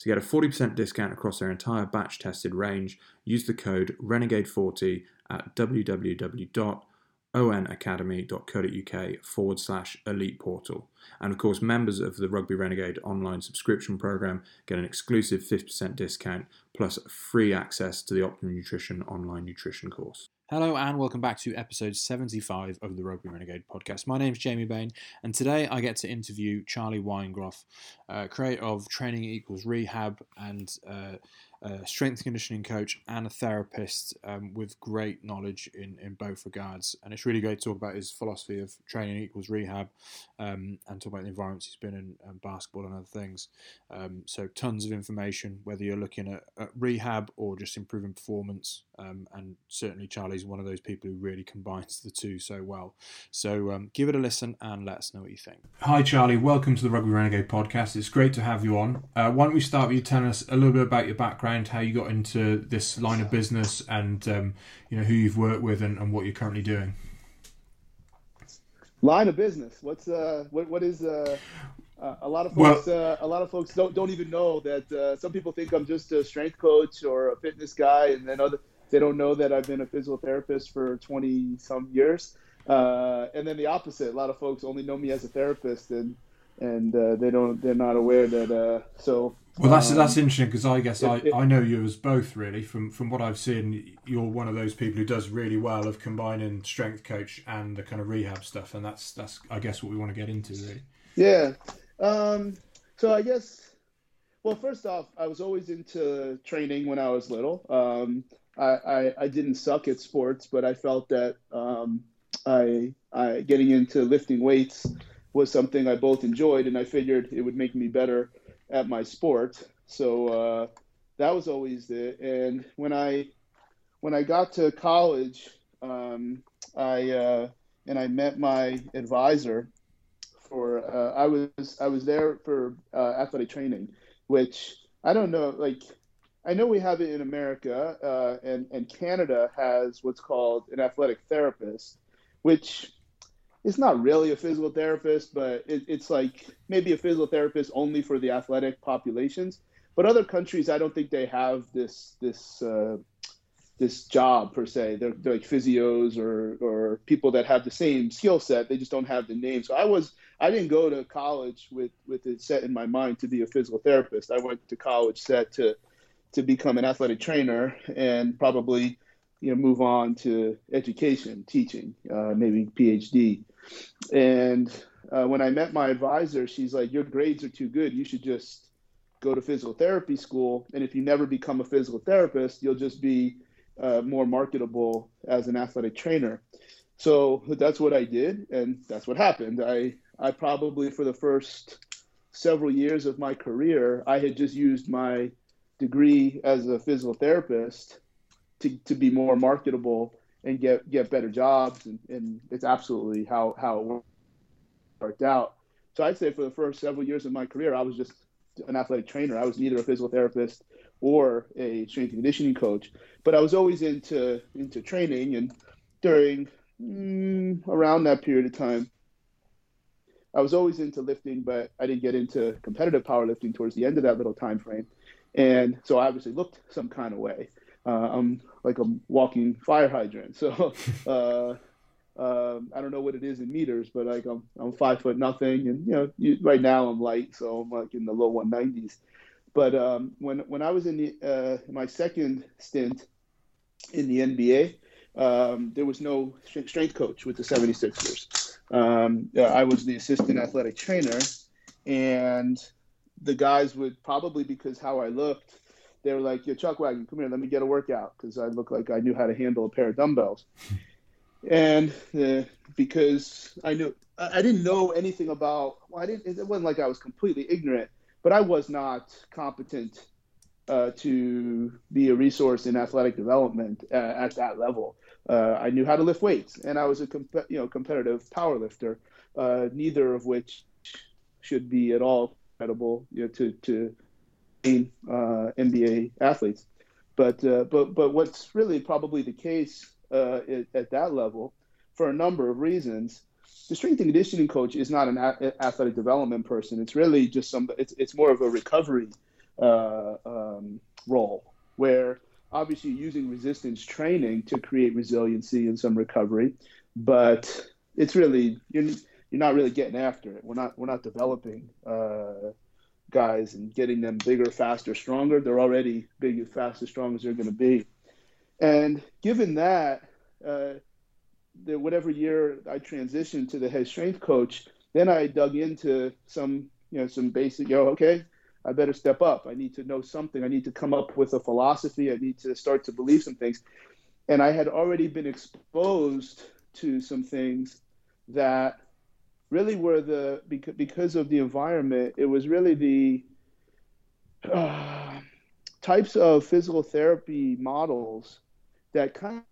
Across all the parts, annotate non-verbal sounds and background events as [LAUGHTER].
To get a 40% discount across their entire batch tested range, use the code RENEGADE40 at www.onacademy.co.uk forward slash elite portal. And of course, members of the Rugby Renegade online subscription program get an exclusive 50% discount plus free access to the Optimum Nutrition online nutrition course. Hello and welcome back to episode 75 of the Rugby Renegade podcast. My name is Jamie Bain, and today I get to interview Charlie Weingroff, uh, creator of Training Equals Rehab and uh, strength conditioning coach and a therapist um, with great knowledge in, in both regards. And it's really great to talk about his philosophy of training equals rehab um, and talk about the environments he's been in, um, basketball and other things. Um, so, tons of information, whether you're looking at, at rehab or just improving performance. Um, and certainly, Charlie's one of those people who really [LAUGHS] combines the two so well. So, um, give it a listen and let us know what you think. Hi, Charlie. Welcome to the Rugby Renegade podcast. It's great to have you on. Uh, why don't we start with you telling us a little bit about your background? How you got into this line of business, and um, you know who you've worked with and, and, what you're currently doing. Line of business. What's uh what what is uh, uh a lot of folks well, uh, a lot of folks don't don't even know that uh, some people think I'm just a strength coach or a fitness guy, and then other they don't know that I've been a physical therapist for 20 some years. Uh, and then the opposite, a lot of folks only know me as a therapist, and and uh, they don't they're not aware that uh, so well that's um, that's interesting because i guess I, it, I know you as both really from from what i've seen you're one of those people who does really well of combining strength coach and the kind of rehab stuff and that's that's i guess what we want to get into really. Yeah um, so i guess well first off i was always into training when i was little. Um, I, I, I didn't suck at sports but i felt that um, I, I getting into lifting weights was something I both enjoyed, and I figured it would make me better at my sport. So uh, that was always it. And when I when I got to college, um, I uh, and I met my advisor for uh, I was I was there for uh, athletic training, which I don't know like I know we have it in America uh, and and Canada has what's called an athletic therapist, which it's not really a physical therapist, but it, it's like maybe a physical therapist only for the athletic populations. But other countries, I don't think they have this this uh, this job per se. They're, they're, like physios or or people that have the same skill set. They just don't have the name. So I was I didn't go to college with with it set in my mind to be a physical therapist. I went to college set to to become an athletic trainer and probably you know move on to education, teaching, uh, maybe PhD. And uh, when I met my advisor, she's like, Your grades are too good. You should just go to physical therapy school. And if you never become a physical therapist, you'll just be uh, more marketable as an athletic trainer. So that's what I did. And that's what happened. I, I probably, for the first several years of my career, I had just used my degree as a physical therapist to, to be more marketable and get get better jobs, and, and it's absolutely how how it worked out. So I'd say for the first several years of my career, I was just an athletic trainer. I was neither a physical therapist or a strength and conditioning coach, but I was always into into training. And during mm, around that period of time, I was always into lifting, but I didn't get into competitive powerlifting towards the end of that little time frame. And so I obviously looked some kind of way. Uh, I'm like a walking fire hydrant. [LAUGHS] So uh, uh, I don't know what it is in meters, but like I'm I'm five foot nothing, and you know you, right now I'm light, so I'm like in the low 190s. But um, when when I was in the, uh, my second stint in the NBA, um, there was no strength coach with the 76ers. Um, I was the assistant athletic trainer, and the guys would probably because how I looked they were like, "Yo, Chuck Wagon, come here, let me get a workout," because I looked like I knew how to handle a pair of dumbbells. [LAUGHS] and uh, because I knew I didn't know anything about, well, I didn't. It wasn't like I was completely ignorant, but I was not competent uh, to be a resource in athletic development uh, at that level. Uh, I knew how to lift weights, and I was a comp- you know competitive power lifter. Uh, neither of which should be at all credible you know, to to NBA athletes. But uh, but but what's really probably the case at, at that level, for a number of reasons, the strength and conditioning coach is not an a- athletic development person. It's really just some. It's it's more of a recovery uh, um, role where obviously using resistance training to create resiliency and some recovery, but it's really you're you're not really getting after it. We're not we're not developing uh, guys and getting them bigger, faster, stronger. They're already big, fast, as strong as they're going to be. And given that, uh, the whatever year I transitioned to the head strength coach, then I dug into some you know some basic. You know, okay, I better step up. I need to know something. I need to come up with a philosophy. I need to start to believe some things. And I had already been exposed to some things that really were the because of the environment. It was really the uh, types of physical therapy models that kind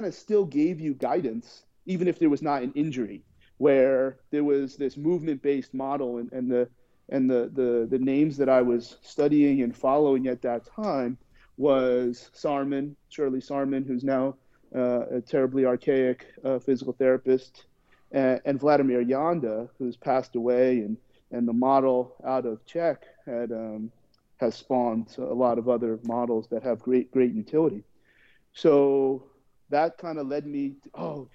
of still gave you guidance, even if there was not an injury, where there was this movement based model and, and the and the, the, the names that I was studying and following at that time was Sahrmann, Shirley Sahrmann, who's now uh, a terribly archaic uh, physical therapist, and, and, Vladimir Janda, who's passed away, and, and the model out of Czech had um, has spawned a lot of other models that have great great utility. So that kind of led me, to, oh,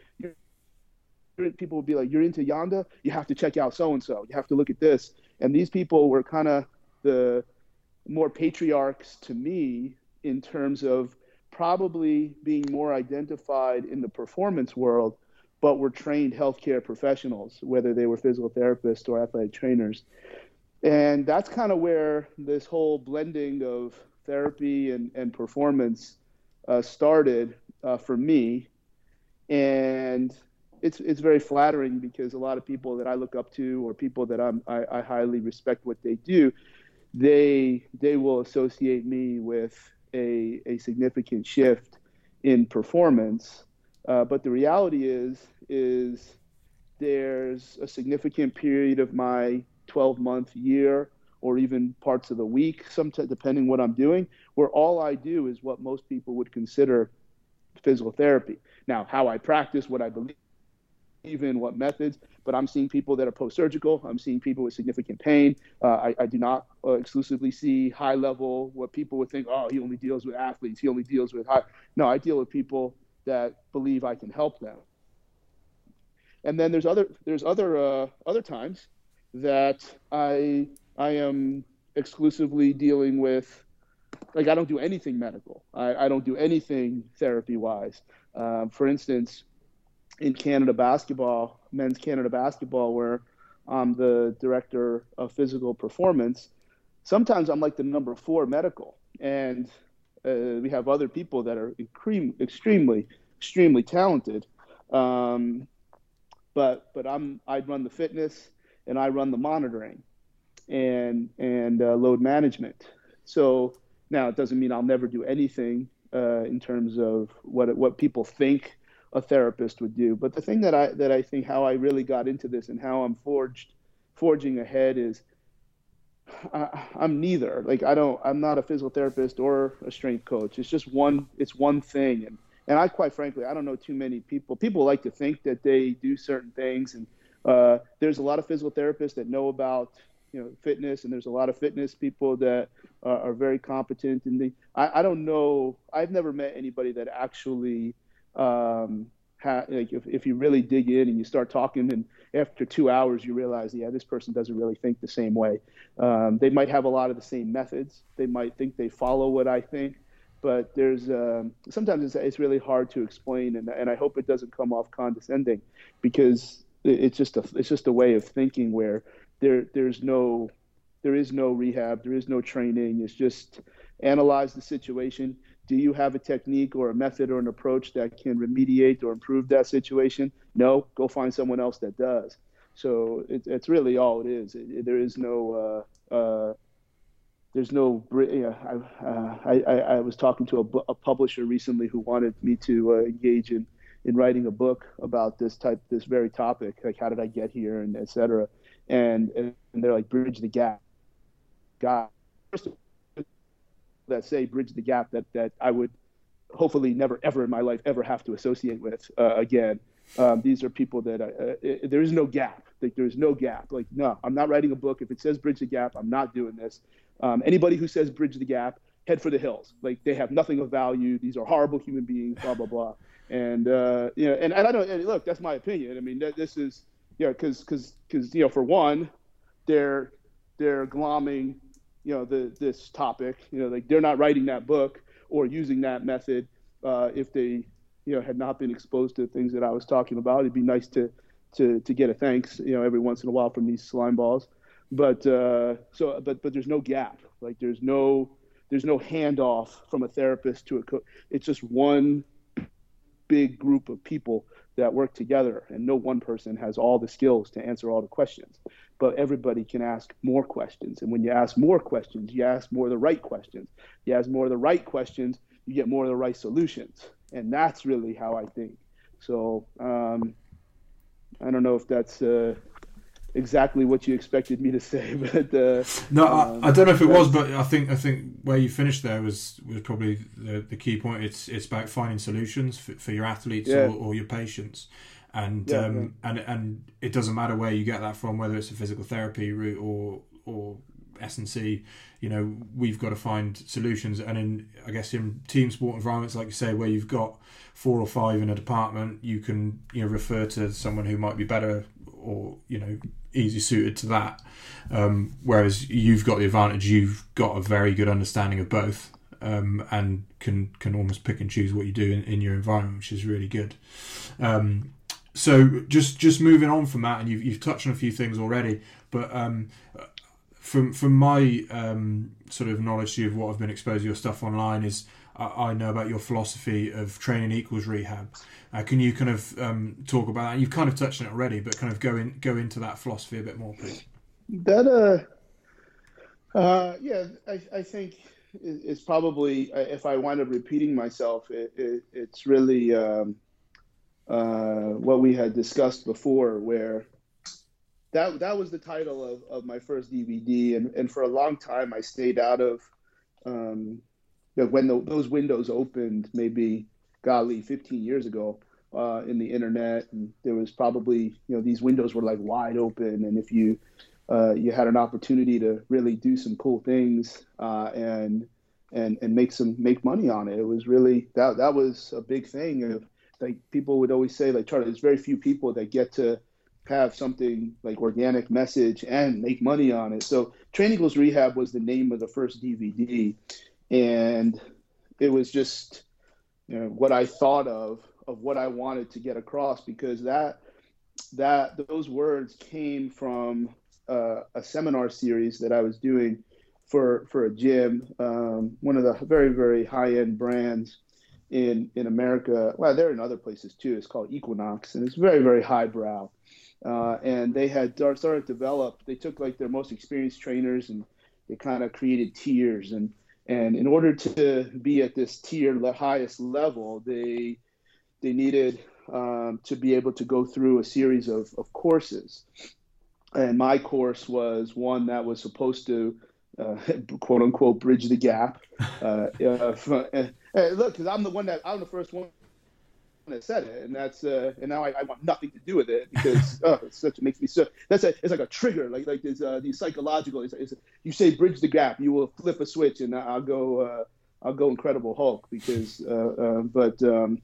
people would be like, you're into Janda, you have to check out so and so, you have to look at this. And these people were kind of the more patriarchs to me in terms of probably being more identified in the performance world, but were trained healthcare professionals, whether they were physical therapists or athletic trainers. And that's kind of where this whole blending of therapy and, and performance uh, started uh, for me. And it's it's very flattering because a lot of people that I look up to or people that I'm, I, I highly respect what they do, they they will associate me with a a significant shift in performance. Uh, but the reality is is there's a significant period of my 12 month year or even parts of the week, sometimes depending what I'm doing, where all I do is what most people would consider physical therapy. Now, how I practice, what I believe even what methods, but I'm seeing people that are post-surgical. I'm seeing people with significant pain. Uh, I, I, do not uh, exclusively see high level, what people would think, oh, he only deals with athletes. He only deals with high. No, I deal with people that believe I can help them. And then there's other there's other uh, other times that I I am exclusively dealing with like I don't do anything medical. I, I don't do anything therapy wise. Um, for instance, in Canada basketball, men's Canada basketball, where I'm the director of physical performance. Sometimes I'm like the number four medical, and uh, we have other people that are extremely, extremely talented. Um, but but I'm I run the fitness and I run the monitoring and and uh, load management. So now it doesn't mean I'll never do anything uh, in terms of what what people think a therapist would do. But the thing that I that I think how I really got into this and how I'm forged forging ahead is I, am neither. Like I don't I'm not a physical therapist or a strength coach. It's just one it's one thing and and I quite frankly I don't know too many people. People like to think that they do certain things and uh, there's a lot of physical therapists that know about you know fitness and there's a lot of fitness people that uh, are very competent and they I, I don't know I've never met anybody that actually um, ha- like if, if you really dig in and you start talking and after two hours you realize yeah this person doesn't really think the same way. Um, they might have a lot of the same methods. They might think they follow what i think but there's um, sometimes it's, it's really hard to explain and, and i hope it doesn't come off condescending because it's just a it's just a way of thinking where there there's no there is no rehab there is no training. It's just analyze the situation do you have a technique or a method or an approach that can remediate or improve that situation? No, go find someone else that does. So it, it's really all it is. It, there is no uh, uh, there's no you know, I, I, I was talking to a, a, publisher recently who wanted me to uh, engage in in writing a book about this type this very topic like how did I get here and etc and and they're like bridge the gap God that say bridge the gap that that I would hopefully never ever in my life ever have to associate with uh, again. Um, these are people that I, uh, there is no gap. Like there's no gap. Like no i'm not writing a book. If it says bridge the gap i'm not doing this. Um, anybody who says bridge the gap head for the hills. Like they have nothing of value. These are horrible human beings blah blah blah. And uh, you know and, and i don't and look that's my opinion. I mean this is you know because because because you know for one they're they're glomming you know the this topic you know like they're not writing that book or using that method uh, if they you know had not been exposed to things that I was talking about. It'd be nice to to to get a thanks you know every once in a while from these slime balls. But uh, so but but there's no gap. Like there's no there's no handoff from a therapist to a coach. It's just one big group of people that work together, and no one person has all the skills to answer all the questions. But everybody can ask more questions, and when you ask more questions, you ask more of the right questions. You ask more of the right questions, you get more of the right solutions and that's really how I think. So um, I don't know if that's uh, exactly what you expected me to say, [LAUGHS] but uh, no, um, I, I, don't know if it was, but I think I think where you finished there was was probably the, the key point. It's it's about finding solutions for, for your athletes yeah. or, or, your patients. And yeah, um, yeah. and and it doesn't matter where you get that from, whether it's a physical therapy route or or S and C, you know, we've got to find solutions. And in, I guess, in team sport environments, like you say, where you've got four or five in a department, you can, you know, refer to someone who might be better or, you know, easy suited to that. Um, whereas you've got the advantage, you've got a very good understanding of both. Um, and can can almost pick and choose what you do in, in your environment, which is really good. Um, so just just moving on from that, and you've, you've touched on a few things already, but um, from from my um, sort of knowledge of what I've been exposed to your stuff online is I, know about your philosophy of training equals rehab. Uh, can you kind of um, talk about that? You've kind of touched on it already, but kind of go in go into that philosophy a bit more, please. That uh, uh yeah, I, I think it's probably uh, if I wind up repeating myself, it, it, it's really um, uh, what we had discussed before, where that that was the title of, of my first DVD, and, and for a long time I stayed out of um, when the, those windows opened, maybe golly, 15 years ago uh, in the internet, and there was probably you know these windows were like wide open, and if you uh, you had an opportunity to really do some cool things uh, and and and make some make money on it, it was really that that was a big thing. Of like people would always say, like Charlie, there's very few people that get to have something like organic message and make money on it. So Train Equals Rehab was the name of the first DVD, and it was just you know what I thought of of what I wanted to get across because that that those words came from uh, a seminar series that I was doing for for a gym, um, one of the very very high end brands in in America. Well, they're in other places too. It's called Equinox, and it's very very highbrow uh, and they had started to develop. They took like their most experienced trainers and they kind of created tiers. And and in order to be at this tier, the highest level, they they needed um, to be able to go through a series of, of courses. And my course was one that was supposed to uh, [LAUGHS] quote unquote bridge the gap. Uh, [LAUGHS] uh, look, because I'm the one that I'm the first one that said it, and that's uh, and now I, I, want nothing to do with it because [LAUGHS] oh, it's such it makes me so. That's a it's like a trigger, like like there's uh, these psychological. It's, it's, you say bridge the gap, you will flip a switch, and I'll go uh, I'll go Incredible Hulk because. Uh, uh, but um,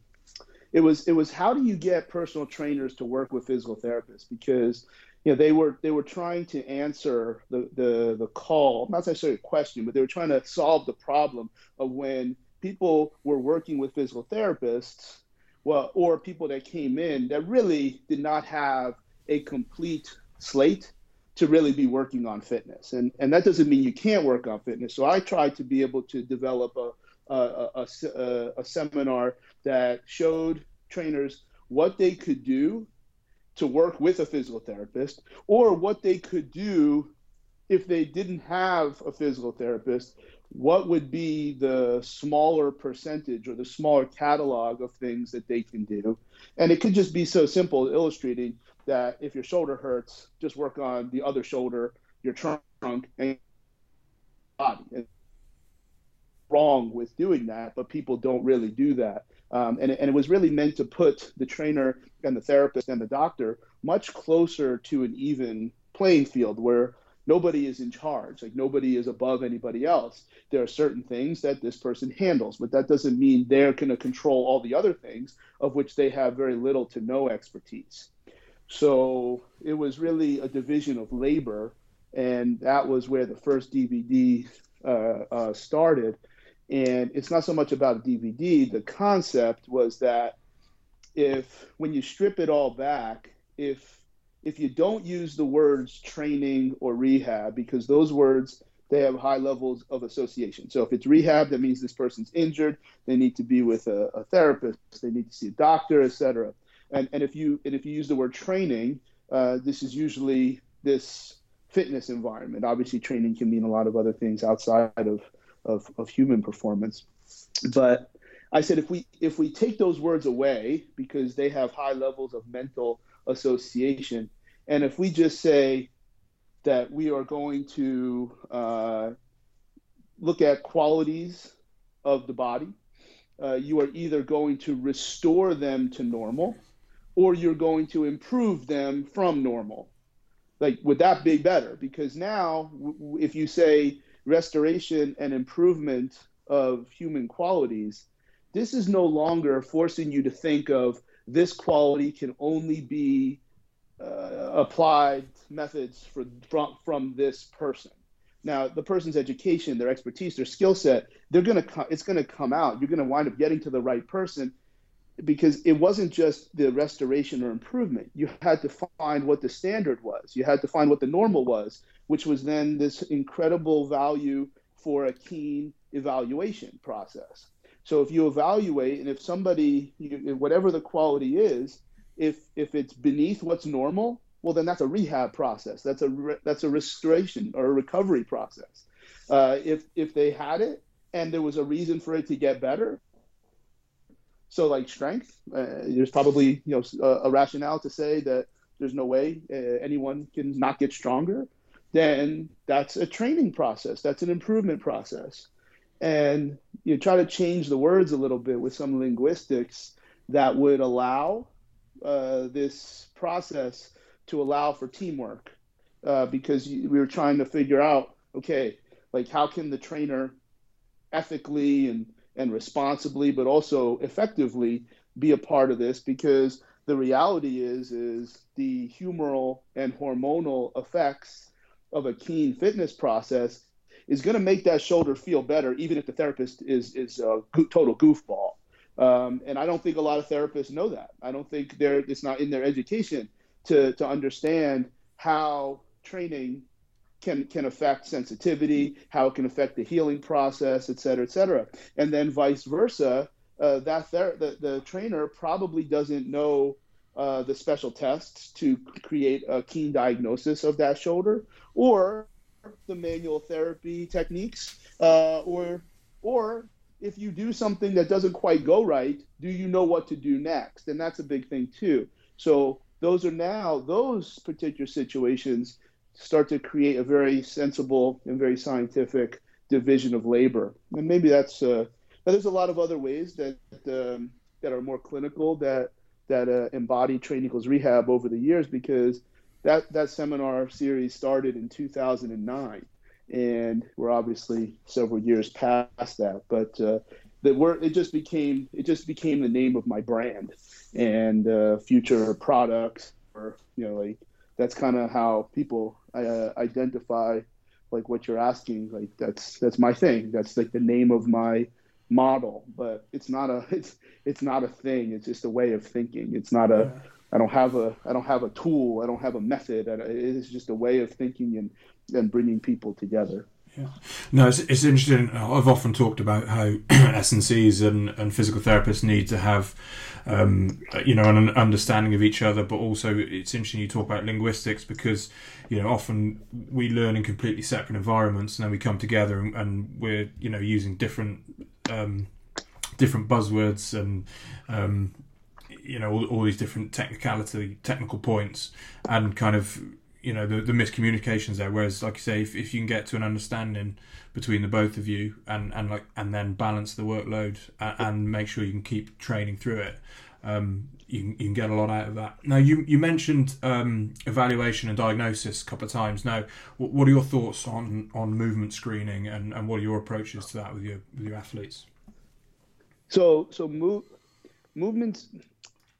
it was it was how do you get personal trainers to work with physical therapists because you know they were they were trying to answer the the the call, not necessarily a question, but they were trying to solve the problem of when people were working with physical therapists well, or people that came in that really did not have a complete slate to really be working on fitness. And, and that doesn't mean you can't work on fitness. So I tried to be able to develop a, a, a, a, a seminar that showed trainers what they could do to work with a physical therapist or what they could do if they didn't have a physical therapist, what would be the smaller percentage or the smaller catalog of things that they can do? And it could just be so simple, illustrating that if your shoulder hurts, just work on the other shoulder, your trunk, and body. And wrong with doing that, but people don't really do that. Um, and, and it was really meant to put the trainer and the therapist and the doctor much closer to an even playing field where nobody is in charge. Like nobody is above anybody else. There are certain things that this person handles but that doesn't mean they're going to control all the other things of which they have very little to no expertise. So it was really a division of labor and that was where the first dvd uh, uh, started. And it's not so much about a dvd the concept was that if when you strip it all back if if you don't use the words training or rehab, because those words they have high levels of association. So if it's rehab, that means this person's injured. They need to be with a, a therapist. They need to see a doctor, etc. And and if you and if you use the word training, uh, this is usually this fitness environment. Obviously, training can mean a lot of other things outside of of, of human performance. But I said if we if we take those words away because they have high levels of mental association, and if we just say that we are going to uh, look at qualities of the body, uh, you are either going to restore them to normal or you're going to improve them from normal. Like, would that be better? Because now, w- if you say restoration and improvement of human qualities, this is no longer forcing you to think of this quality can only be uh, applied methods for from from this person. Now, the person's education, their expertise, their skill set, they're gonna co- it's gonna come out. You're gonna wind up getting to the right person because it wasn't just the restoration or improvement. You had to find what the standard was. You had to find what the normal was, which was then this incredible value for a keen evaluation process. So if you evaluate, and if somebody, whatever the quality is, if if it's beneath what's normal, well then that's a rehab process. That's a re, that's a restoration or a recovery process. Uh, if if they had it and there was a reason for it to get better, so like strength, uh, there's probably you know a, a, rationale to say that there's no way uh, anyone can not get stronger. Then that's a training process. That's an improvement process, and you try to change the words a little bit with some linguistics that would allow uh, this process to allow for teamwork uh, because we were trying to figure out okay like how can the trainer ethically and and responsibly but also effectively be a part of this? Because the reality is is the humoral and hormonal effects of a keen fitness process is going to make that shoulder feel better even if the therapist is is a total goofball um, and I don't think a lot of therapists know that. I don't think they're it's not in their education to to understand how training can can affect sensitivity, how it can affect the healing process, et cetera, et cetera. And then vice versa, uh, that ther- the, the trainer probably doesn't know uh, the special tests to create a keen diagnosis of that shoulder, or the manual therapy techniques, uh, or or if you do something that doesn't quite go right, do you know what to do next? And that's a big thing too. So those are now those particular situations start to create a very sensible and very scientific division of labor. And maybe that's uh, there's a lot of other ways that um, that are more clinical that that uh, embody training equals rehab over the years because that that seminar series started in 2009 and we're obviously several years past that. But uh, the word it just became it just became the name of my brand and uh, future products, or you know, like that's kind of how people uh, identify like what you're asking. Like that's that's my thing. That's like the name of my model, but it's not a [LAUGHS] it's it's not a thing. It's just a way of thinking. It's not a yeah. I don't have a I don't have a tool. I don't have a method. It's just a way of thinking and and bringing people together. Yeah. No, it's, it's interesting. I've often talked about how [CLEARS THROAT] S&Cs and, and physical therapists need to have, um, you know, an understanding of each other, but also it's interesting you talk about linguistics because, you know, often we learn in completely separate environments and then we come together and, and we're, you know, using different, um, different buzzwords and, um, you know, all, all these different technicality, technical points and kind of you know the, the miscommunications there. Whereas, like you say, if, if you can get to an understanding between the both of you and and like and then balance the workload and, and make sure you can keep training through it, um, you can, you can get a lot out of that. Now, you you mentioned um, evaluation and diagnosis a couple of times. Now, what are your thoughts on on movement screening and, and what are your approaches to that with your with your athletes? So so move movements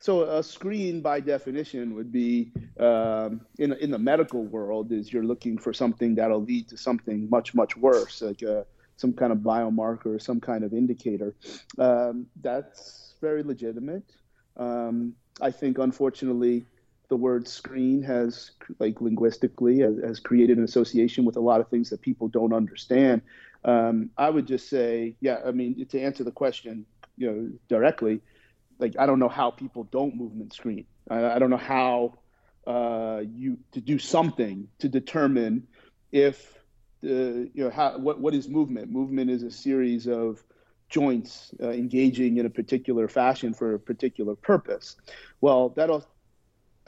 so a screen, by definition, would be um, in in the medical world is you're looking for something that'll lead to something much much worse, like a, uh, some kind of biomarker or some kind of indicator. Um, that's very legitimate. Um, I think, unfortunately, the word screen has, like linguistically, has, has, created an association with a lot of things that people don't understand. Um, I would just say, yeah, I mean, to answer the question, you know, directly like I don't know how people don't movement screen. I, I don't know how uh, you to do something to determine if the you know how what what is movement? Movement is a series of joints uh, engaging in a particular fashion for a particular purpose. Well, that all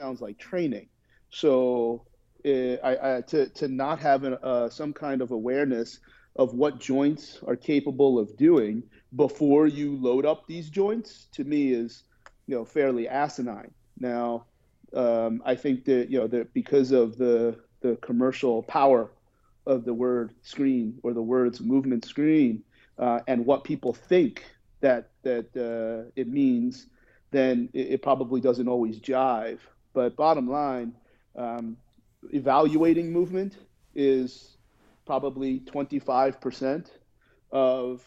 sounds like training. So uh, I, I, to to not have an, uh, some kind of awareness of what joints are capable of doing before you load up these joints to me is you know fairly asinine. Now, um, I think that you know that because of the the commercial power of the word screen or the words movement screen uh, and what people think that that uh, it means, then it, it, probably doesn't always jive. But bottom line, um, evaluating movement is probably 25% of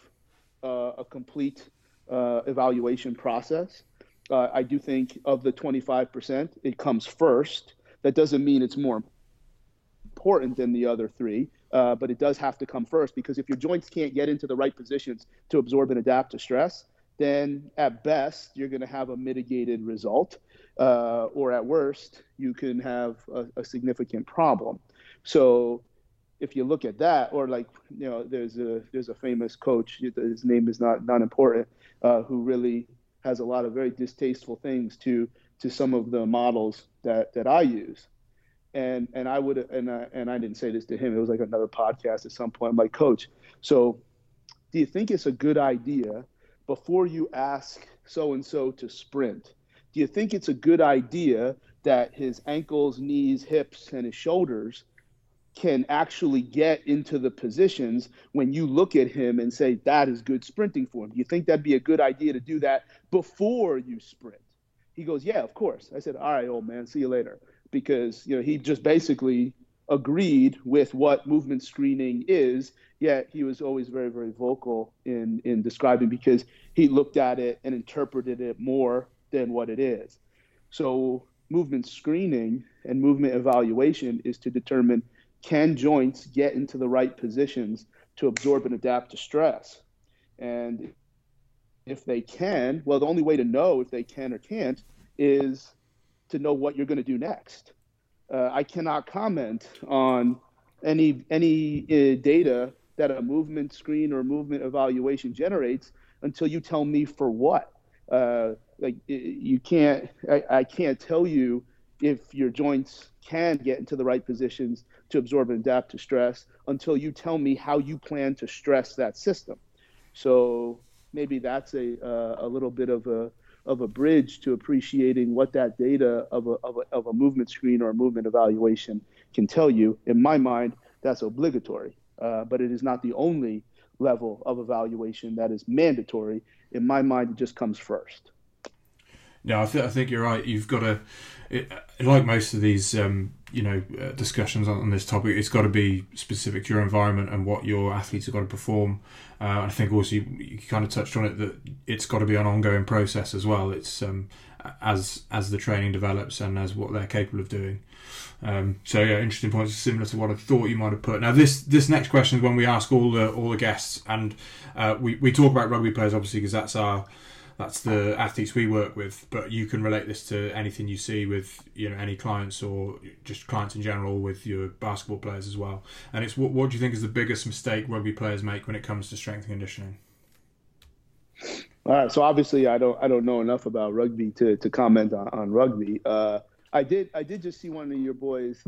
uh, a complete uh, evaluation process. Uh, I do think of the 25%, it comes first. That doesn't mean it's more important than the other three, uh, but it does have to come first because if your joints can't get into the right positions to absorb and adapt to stress, then at best you're going to have a mitigated result, uh, or at worst you can have a, a significant problem. So if you look at that, or like you know, there's a there's a famous coach. His name is not not important, uh, who really has a lot of very distasteful things to to some of the models that that I use. And and I would and I, and I didn't say this to him. It was like another podcast at some point. I'm like, Coach, so do you think it's a good idea before you ask so and so to sprint? Do you think it's a good idea that his ankles, knees, hips, and his shoulders can actually get into the positions when you look at him and say that is good sprinting for him. You think that'd be a good idea to do that before you sprint? He goes, Yeah, of course. I said, All right, old man, see you later. Because you know, he just basically agreed with what movement screening is, yet he was always very, very vocal in in describing because he looked at it and interpreted it more than what it is. So movement screening and movement evaluation is to determine can joints get into the right positions to absorb and adapt to stress? And if they can, well, the only way to know if they can or can't is to know what you're going to do next. Uh, I cannot comment on any any uh, data that a movement screen or movement evaluation generates until you tell me for what. Uh, like you can't, I, I can't tell you if your joints can get into the right positions to absorb and adapt to stress until you tell me how you plan to stress that system. So maybe that's a uh, a little bit of a of a bridge to appreciating what that data of a, of a, of a movement screen or a movement evaluation can tell you. In my mind, that's obligatory, uh, but it is not the only level of evaluation that is mandatory. In my mind, it just comes first. Yeah, I, th- I think you're right. You've got to, it, like most of these, um, you know, uh, discussions on, on, this topic, it's got to be specific to your environment and what your athletes have got to perform. Uh, I think also you, you, kind of touched on it that it's got to be an ongoing process as well. It's um, as as the training develops and as what they're capable of doing. Um, so yeah, interesting points, similar to what I thought you might have put. Now this this next question is when we ask all the all the guests, and uh, we we talk about rugby players obviously because that's our that's the athletes we work with. But you can relate this to anything you see with you know any clients or just clients in general with your basketball players as well. And it's what what do you think is the biggest mistake rugby players make when it comes to strength and conditioning? All right, so obviously I don't I don't know enough about rugby to, to comment on, on rugby. Uh, I did I did just see one of your boys.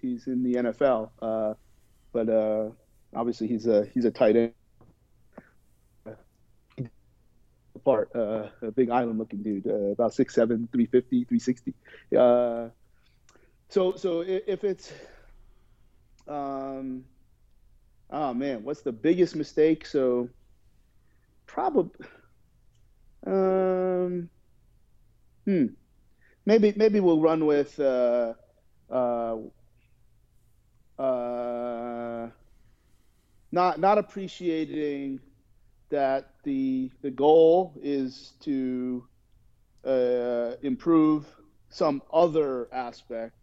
He's in the NFL, uh, but uh, obviously he's a he's a tight end. Part uh, a big island looking dude, uh, about 6'7", 350, 360. Uh, so so if it's um, oh man, what's the biggest mistake? So probably um, hmm maybe maybe we'll run with uh, uh, uh, not not appreciating that the the goal is to uh, improve some other aspect,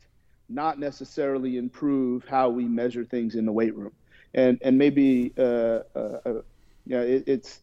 not necessarily improve how we measure things in the weight room, and and maybe uh, uh, uh yeah, it, it's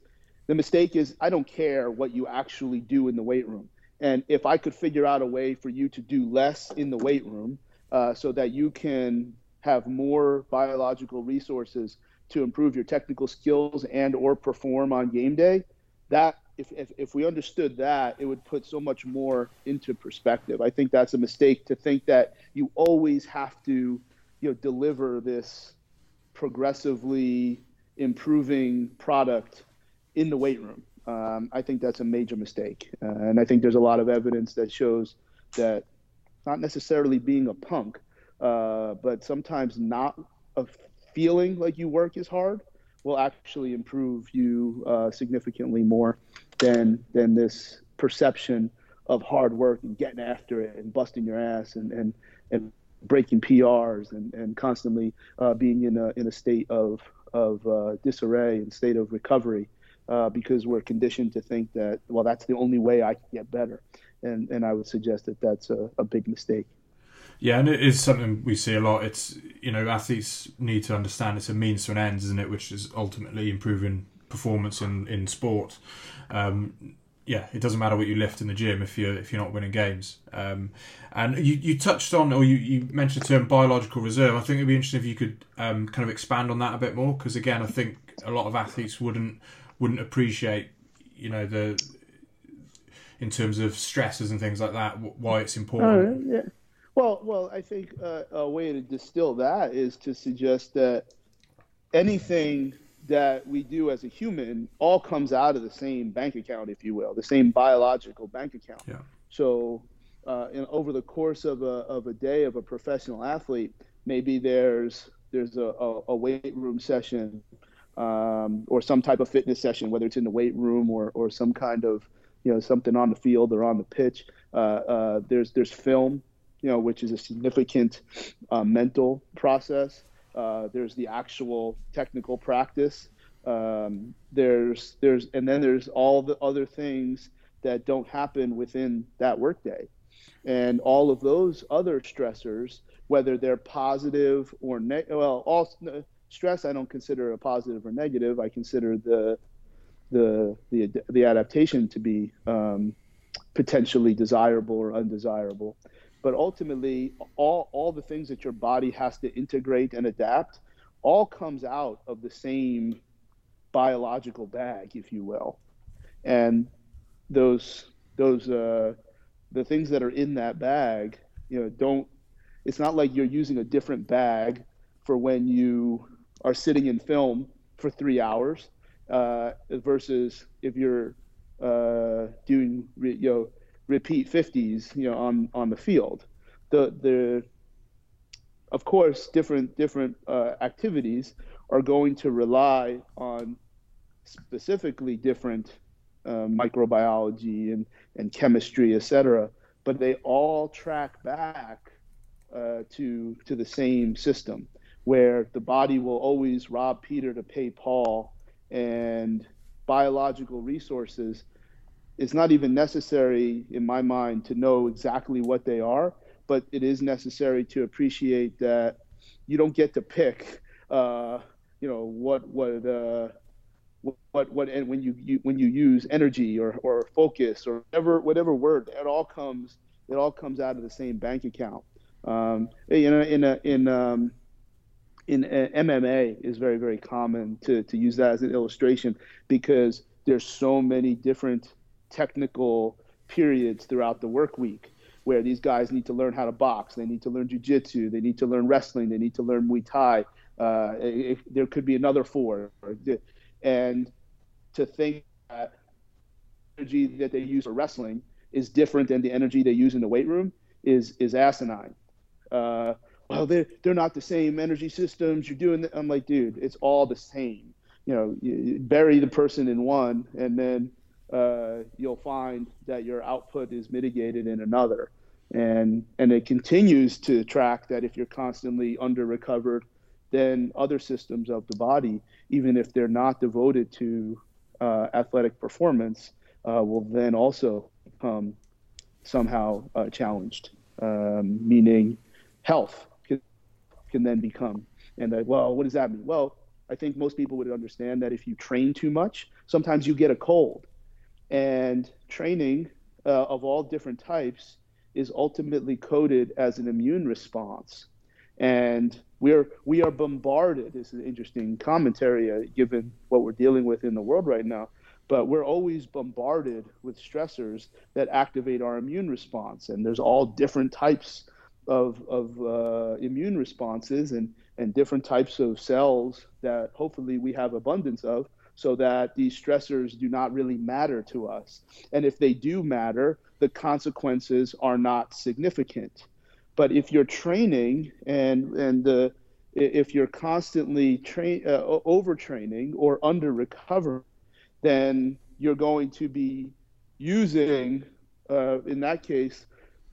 the mistake is I don't care what you actually do in the weight room. And if I could figure out a way for you to do less in the weight room uh, so that you can have more biological resources to improve your technical skills and or perform on game day, that if, if, if we understood that, it would put so much more into perspective. I think that's a mistake to think that you always have to, you know, deliver this progressively improving product in the weight room. Um, I think that's a major mistake. Uh, and I think there's a lot of evidence that shows that not necessarily being a punk, uh, but sometimes not a feeling like you work is hard will actually improve you uh, significantly more than than this perception of hard work and getting after it and busting your ass and and, and breaking PRs and, and constantly uh, being in a in a state of of uh, disarray and state of recovery uh, because we're conditioned to think that well that's the only way I can get better, and and I would suggest that that's a, a big mistake. Yeah, and it is something we see a lot. It's you know athletes need to understand it's a means to an end, isn't it? Which is ultimately improving performance in in sport. Um, yeah, it doesn't matter what you lift in the gym if you're if you're not winning games. Um, and you, you touched on or you, you mentioned the term biological reserve. I think it'd be interesting if you could um, kind of expand on that a bit more because again, I think a lot of athletes wouldn't wouldn't appreciate, you know, the in terms of stresses and things like that, why it's important. Uh, yeah. Well, well, I think uh, a way to distill that is to suggest that anything that we do as a human all comes out of the same bank account, if you will, the same biological bank account. Yeah. So, uh, in, over the course of a, of a day of a professional athlete, maybe there's there's a, a, a weight room session um, or some type of fitness session, whether it's in the weight room or, or some kind of, you know, something on the field or on the pitch. Uh, uh, there's there's film, you know, which is a significant uh, mental process. Uh, there's the actual technical practice. Um, there's there's and then there's all the other things that don't happen within that workday, and all of those other stressors, whether they're positive or ne- well, all stress I don't consider a positive or negative. I consider the the the, the adaptation to be um, potentially desirable or undesirable. But ultimately, all all the things that your body has to integrate and adapt all comes out of the same biological bag, if you will, and those those uh, the things that are in that bag, you know, don't. It's not like you're using a different bag for when you are sitting in film for three hours uh, versus if you're uh, doing you know repeat 50s you know on on the field the the of course different different uh, activities are going to rely on specifically different um, microbiology and, and chemistry, etc. But they all track back uh, to to the same system where the body will always rob Peter to pay Paul, and biological resources it's not even necessary in my mind to know exactly what they are, but it is necessary to appreciate that you don't get to pick, uh, you know, what what uh, what what and when you, you when you use energy or, or focus or whatever whatever word, it all comes it all comes out of the same bank account. Um, you know, in a, in um, in a, MMA is very very common to to use that as an illustration because there's so many different technical periods throughout the work week where these guys need to learn how to box, they need to learn jujitsu, they need to learn wrestling, they need to learn Muay Thai. Uh, it, there could be another four, and to think that energy that they use for wrestling is different than the energy they use in the weight room is is asinine. Uh, well, they're they're not the same energy systems. You're doing. The, I'm like, dude, it's all the same. You know, you bury the person in one, and then uh, you'll find that your output is mitigated in another. And, and it continues to track that if you're constantly under recovered, then other systems of the body, even if they're not devoted to uh, athletic performance, uh, will then also become somehow uh, challenged, um, meaning health can, can then become. And that, well, what does that mean? Well, I think most people would understand that if you train too much, sometimes you get a cold and training uh, of all different types is ultimately coded as an immune response. And we're we are bombarded. This is an interesting commentary uh, given what we're dealing with in the world right now. But we're always bombarded with stressors that activate our immune response, and there's all different types of of uh, immune responses and and different types of cells that hopefully we have abundance of so that these stressors do not really matter to us. And if they do matter, the consequences are not significant. But if you're training and and the if you're constantly train uh, overtraining or under recover, then you're going to be using, uh, in that case,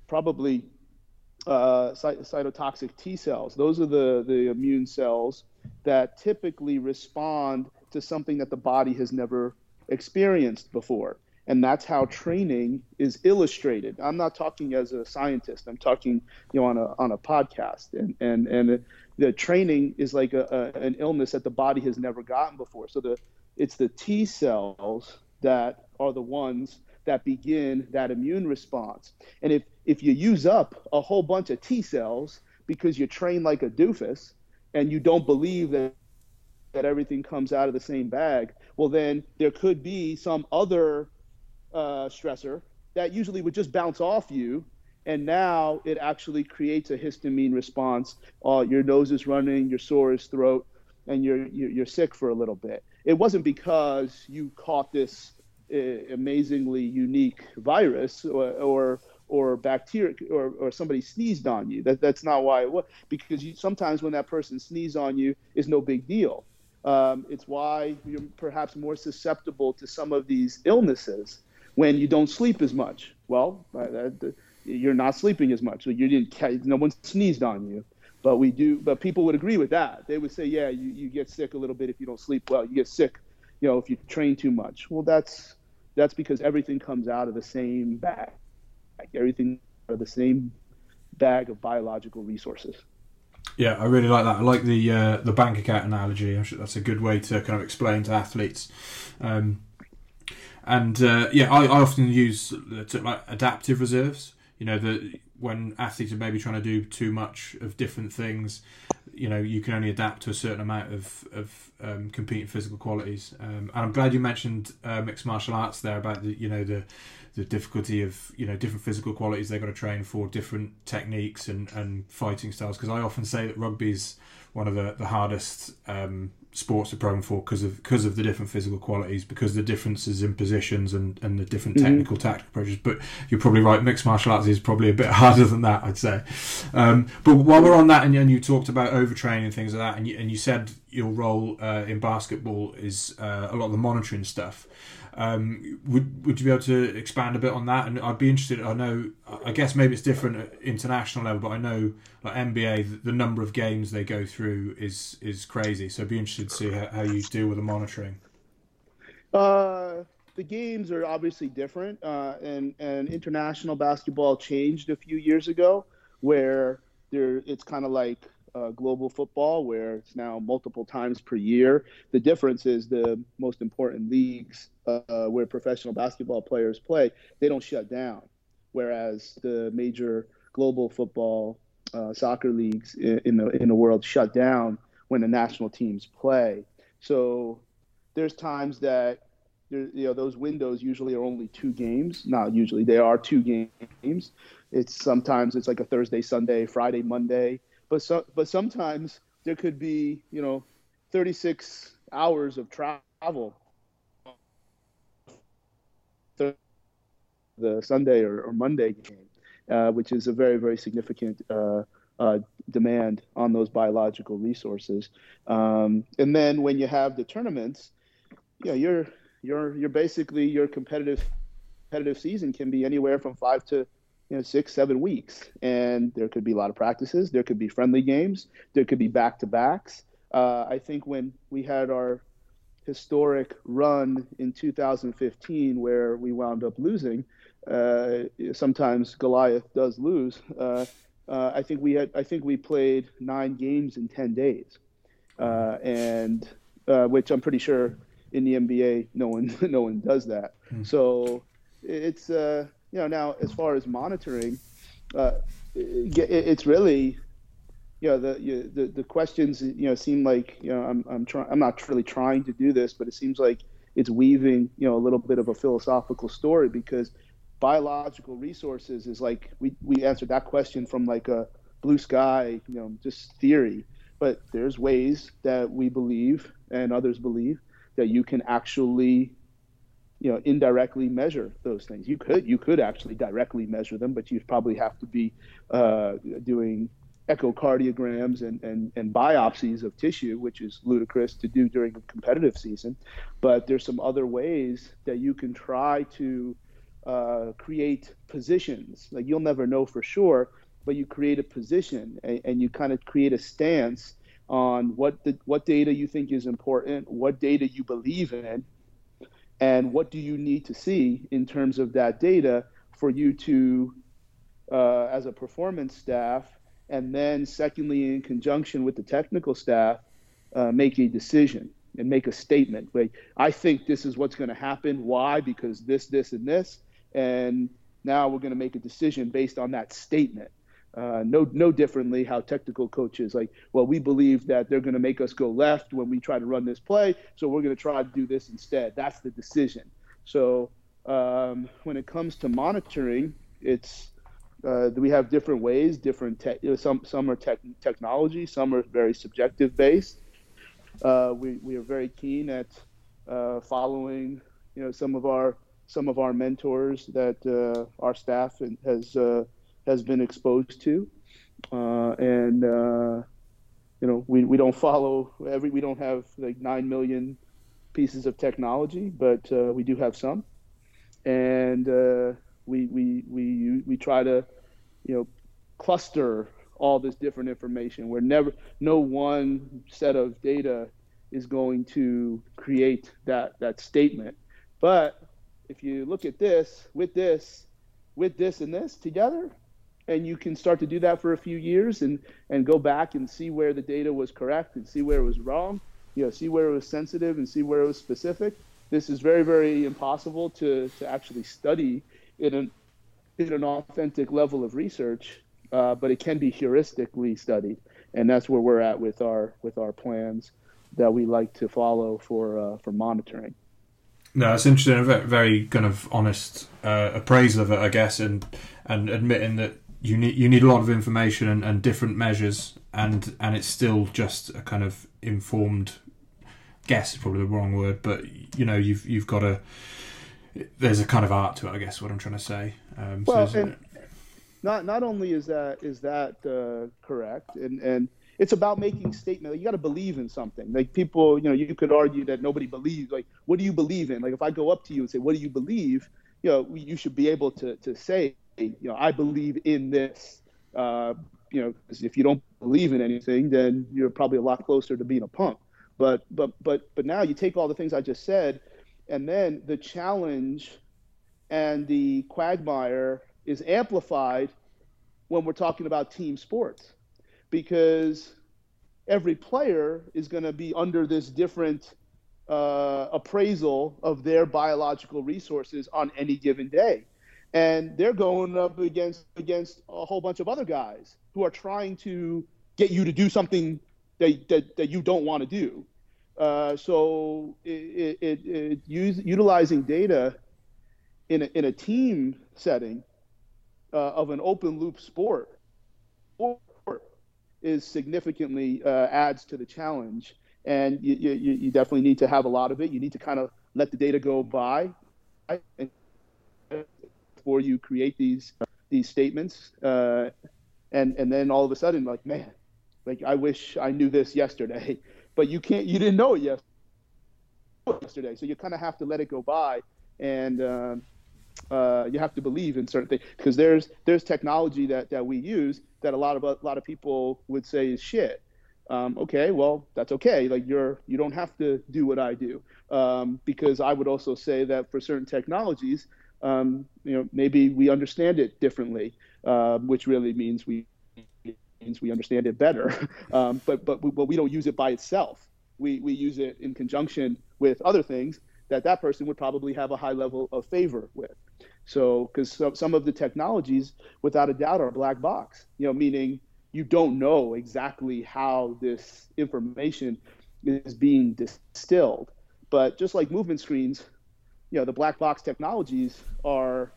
probably uh, cytotoxic T cells. Those are the the immune cells that typically respond to something that the body has never experienced before. And that's how training is illustrated. I'm not talking as a scientist. I'm talking, you know, on a on a podcast. And and and the training is like a, a, an illness that the body has never gotten before. So the it's the T cells that are the ones that begin that immune response. And if if you use up a whole bunch of T cells because you train like a doofus and you don't believe that that everything comes out of the same bag, well, then there could be some other uh, stressor that usually would just bounce off you. And now it actually creates a histamine response. Uh, your nose is running, your sore is throat, and you're, you're sick for a little bit. It wasn't because you caught this uh, amazingly unique virus or, or or bacteria or, or somebody sneezed on you. That, that's not why it was. Because you, sometimes when that person sneezes on you, is no big deal. Um, it's why you're perhaps more susceptible to some of these illnesses when you don't sleep as much. Well, you're not sleeping as much, so you didn't. No one sneezed on you, but we do. But people would agree with that. They would say, yeah, you, you get sick a little bit if you don't sleep well. You get sick, you know, if you train too much. Well, that's that's because everything comes out of the same bag. Everything out of the same bag of biological resources. Yeah, I really like that. I like the uh, the bank account analogy. That's a good way to kind of explain to athletes. Um, and uh, yeah, I, I, often use like adaptive reserves. You know, that when athletes are maybe trying to do too much of different things, you know, you can only adapt to a certain amount of of um, competing physical qualities. Um, and I'm glad you mentioned uh, mixed martial arts there about the you know the the difficulty of you know different physical qualities they've got to train for, different techniques and, and fighting styles. Because I often say that rugby's one of the the hardest um, sports to program for because of because of the different physical qualities, because the differences in positions and, and the different mm-hmm. technical mm-hmm. tactical approaches. But you're probably right. Mixed martial arts is probably a bit [LAUGHS] harder than that, I'd say. Um, but while we're on that, and, and, you talked about overtraining and things like that, and you, and you said your role uh, in basketball is uh, a lot of the monitoring stuff. Um, would would you be able to expand a bit on that? And I'd be interested. I know, I guess maybe it's different at international level, but I know like NBA, the, the number of games they go through is is crazy. So I'd be interested see how, how you deal with the monitoring. Uh, the games are obviously different, uh, and and international basketball changed a few years ago, where there it's kind of like uh, global football, where it's now multiple times per year. The difference is the most important leagues uh, where professional basketball players play, they don't shut down, whereas the major global football uh, soccer leagues in, in the in the world shut down when the national teams play. So there's times that there, you know those windows usually are only two games. Not usually, they are two games. It's sometimes it's like a Thursday, Sunday, Friday, Monday, but so, but sometimes there could be you know 36 hours of travel the Sunday or, or Monday game, uh, which is a very very significant uh, uh, demand on those biological resources. Um, and then when you have the tournaments, yeah, you're you're you're basically your competitive competitive season can be anywhere from five to you know six seven weeks, and there could be a lot of practices. There could be friendly games. There could be back to backs. Uh, I think when we had our historic run in 2015 where we wound up losing. Uh, sometimes Goliath does lose. Uh, uh, I think we had I think we played nine games in ten days, uh, and uh, which I'm pretty sure in the NBA no one [LAUGHS] no one does that. Mm. So it's uh, you know now as far as monitoring, it's really you know the you, the the questions you know seem like you know I'm I'm trying I'm not really trying to do this, but it seems like it's weaving you know a little bit of a philosophical story because biological resources is like we we answered that question from like a blue sky you know just theory, but there's ways that we believe and others believe that you can actually you know indirectly measure those things you could you could actually directly measure them but you'd probably have to be uh, doing echocardiograms and, and, and biopsies of tissue, which is ludicrous to do during a competitive season. But there's some other ways that you can try to uh, create positions. Like you'll never know for sure, but you create a position and, and you kind of create a stance on what the, what data you think is important, what data you believe in, and what do you need to see in terms of that data for you to, uh, as a performance staff, and then secondly, in conjunction with the technical staff, uh, make a decision and make a statement. Like, I think this is what's going to happen. Why? Because this, this, and this. And now we're going to make a decision based on that statement. Uh, no, no differently how technical coaches like, well, we believe that they're going to make us go left when we try to run this play, so we're going to try to do this instead. That's the decision. So um, when it comes to monitoring, it's uh, we have different ways, different te- you know, some some are tech, technology, some are very subjective based. Uh, we we are very keen at uh, following you know some of our some of our mentors that uh, our staff has uh, has been exposed to, and you know we, we don't follow every we don't have like nine million pieces of technology, but we do have some, and we we we we try to you know cluster all this different information. Where never no one set of data is going to create that that statement. But if you look at this with this with this and this together and you can start to do that for a few years and and go back and see where the data was correct and see where it was wrong you know see where it was sensitive and see where it was specific this is very very impossible to to actually study in an in an authentic level of research, uh, but it can be heuristically studied, and that's where we're at with our with our plans that we like to follow for uh, for monitoring. No, it's interesting. A very, very kind of honest uh, appraisal of it, I guess, and and admitting that you need you need a lot of information and, and different measures, and and it's still just a kind of informed guess is probably the wrong word, but you know you've you've got a there's a kind of art to it, I guess. What I'm trying to say. Um, well, so and not not only is that is that uh, correct, and and it's about making statement. You got to believe in something. Like people, you know, you could argue that nobody believes. Like, what do you believe in? Like, if I go up to you and say, "What do you believe?" You know, you should be able to to say, you know, I believe in this. Uh, you know, if you don't believe in anything, then you're probably a lot closer to being a punk. But but but but now you take all the things I just said and then the challenge and the quagmire is amplified when we're talking about team sports because every player is going to be under this different uh, appraisal of their biological resources on any given day and they're going up against against a whole bunch of other guys who are trying to get you to do something that that, that you don't want to do. Uh, so it, it, it use, utilizing data in a, in a team setting uh, of an open loop sport is significantly uh, adds to the challenge, and you, you, you definitely need to have a lot of it. You need to kind of let the data go by, before you create these these statements, uh, and and then all of a sudden, like man, like I wish I knew this yesterday, [LAUGHS] but you can't. You didn't know it yesterday, so you kind of have to let it go by, and uh, uh, you have to believe in certain things because there's there's technology that that we use that a lot of a lot of people would say is shit. Um, okay, well that's okay. Like you're you don't have to do what I do um, because I would also say that for certain technologies um, you know, maybe we understand it differently, uh, which really means we means we understand it better. [LAUGHS] Um, but but we, but we don't use it by itself. We we use it in conjunction with other things that that person would probably have a high level of favor with. So because some, some of the technologies, without a doubt, are black box. You know, meaning you don't know exactly how this information is being distilled. But just like movement screens, you know the black box technologies are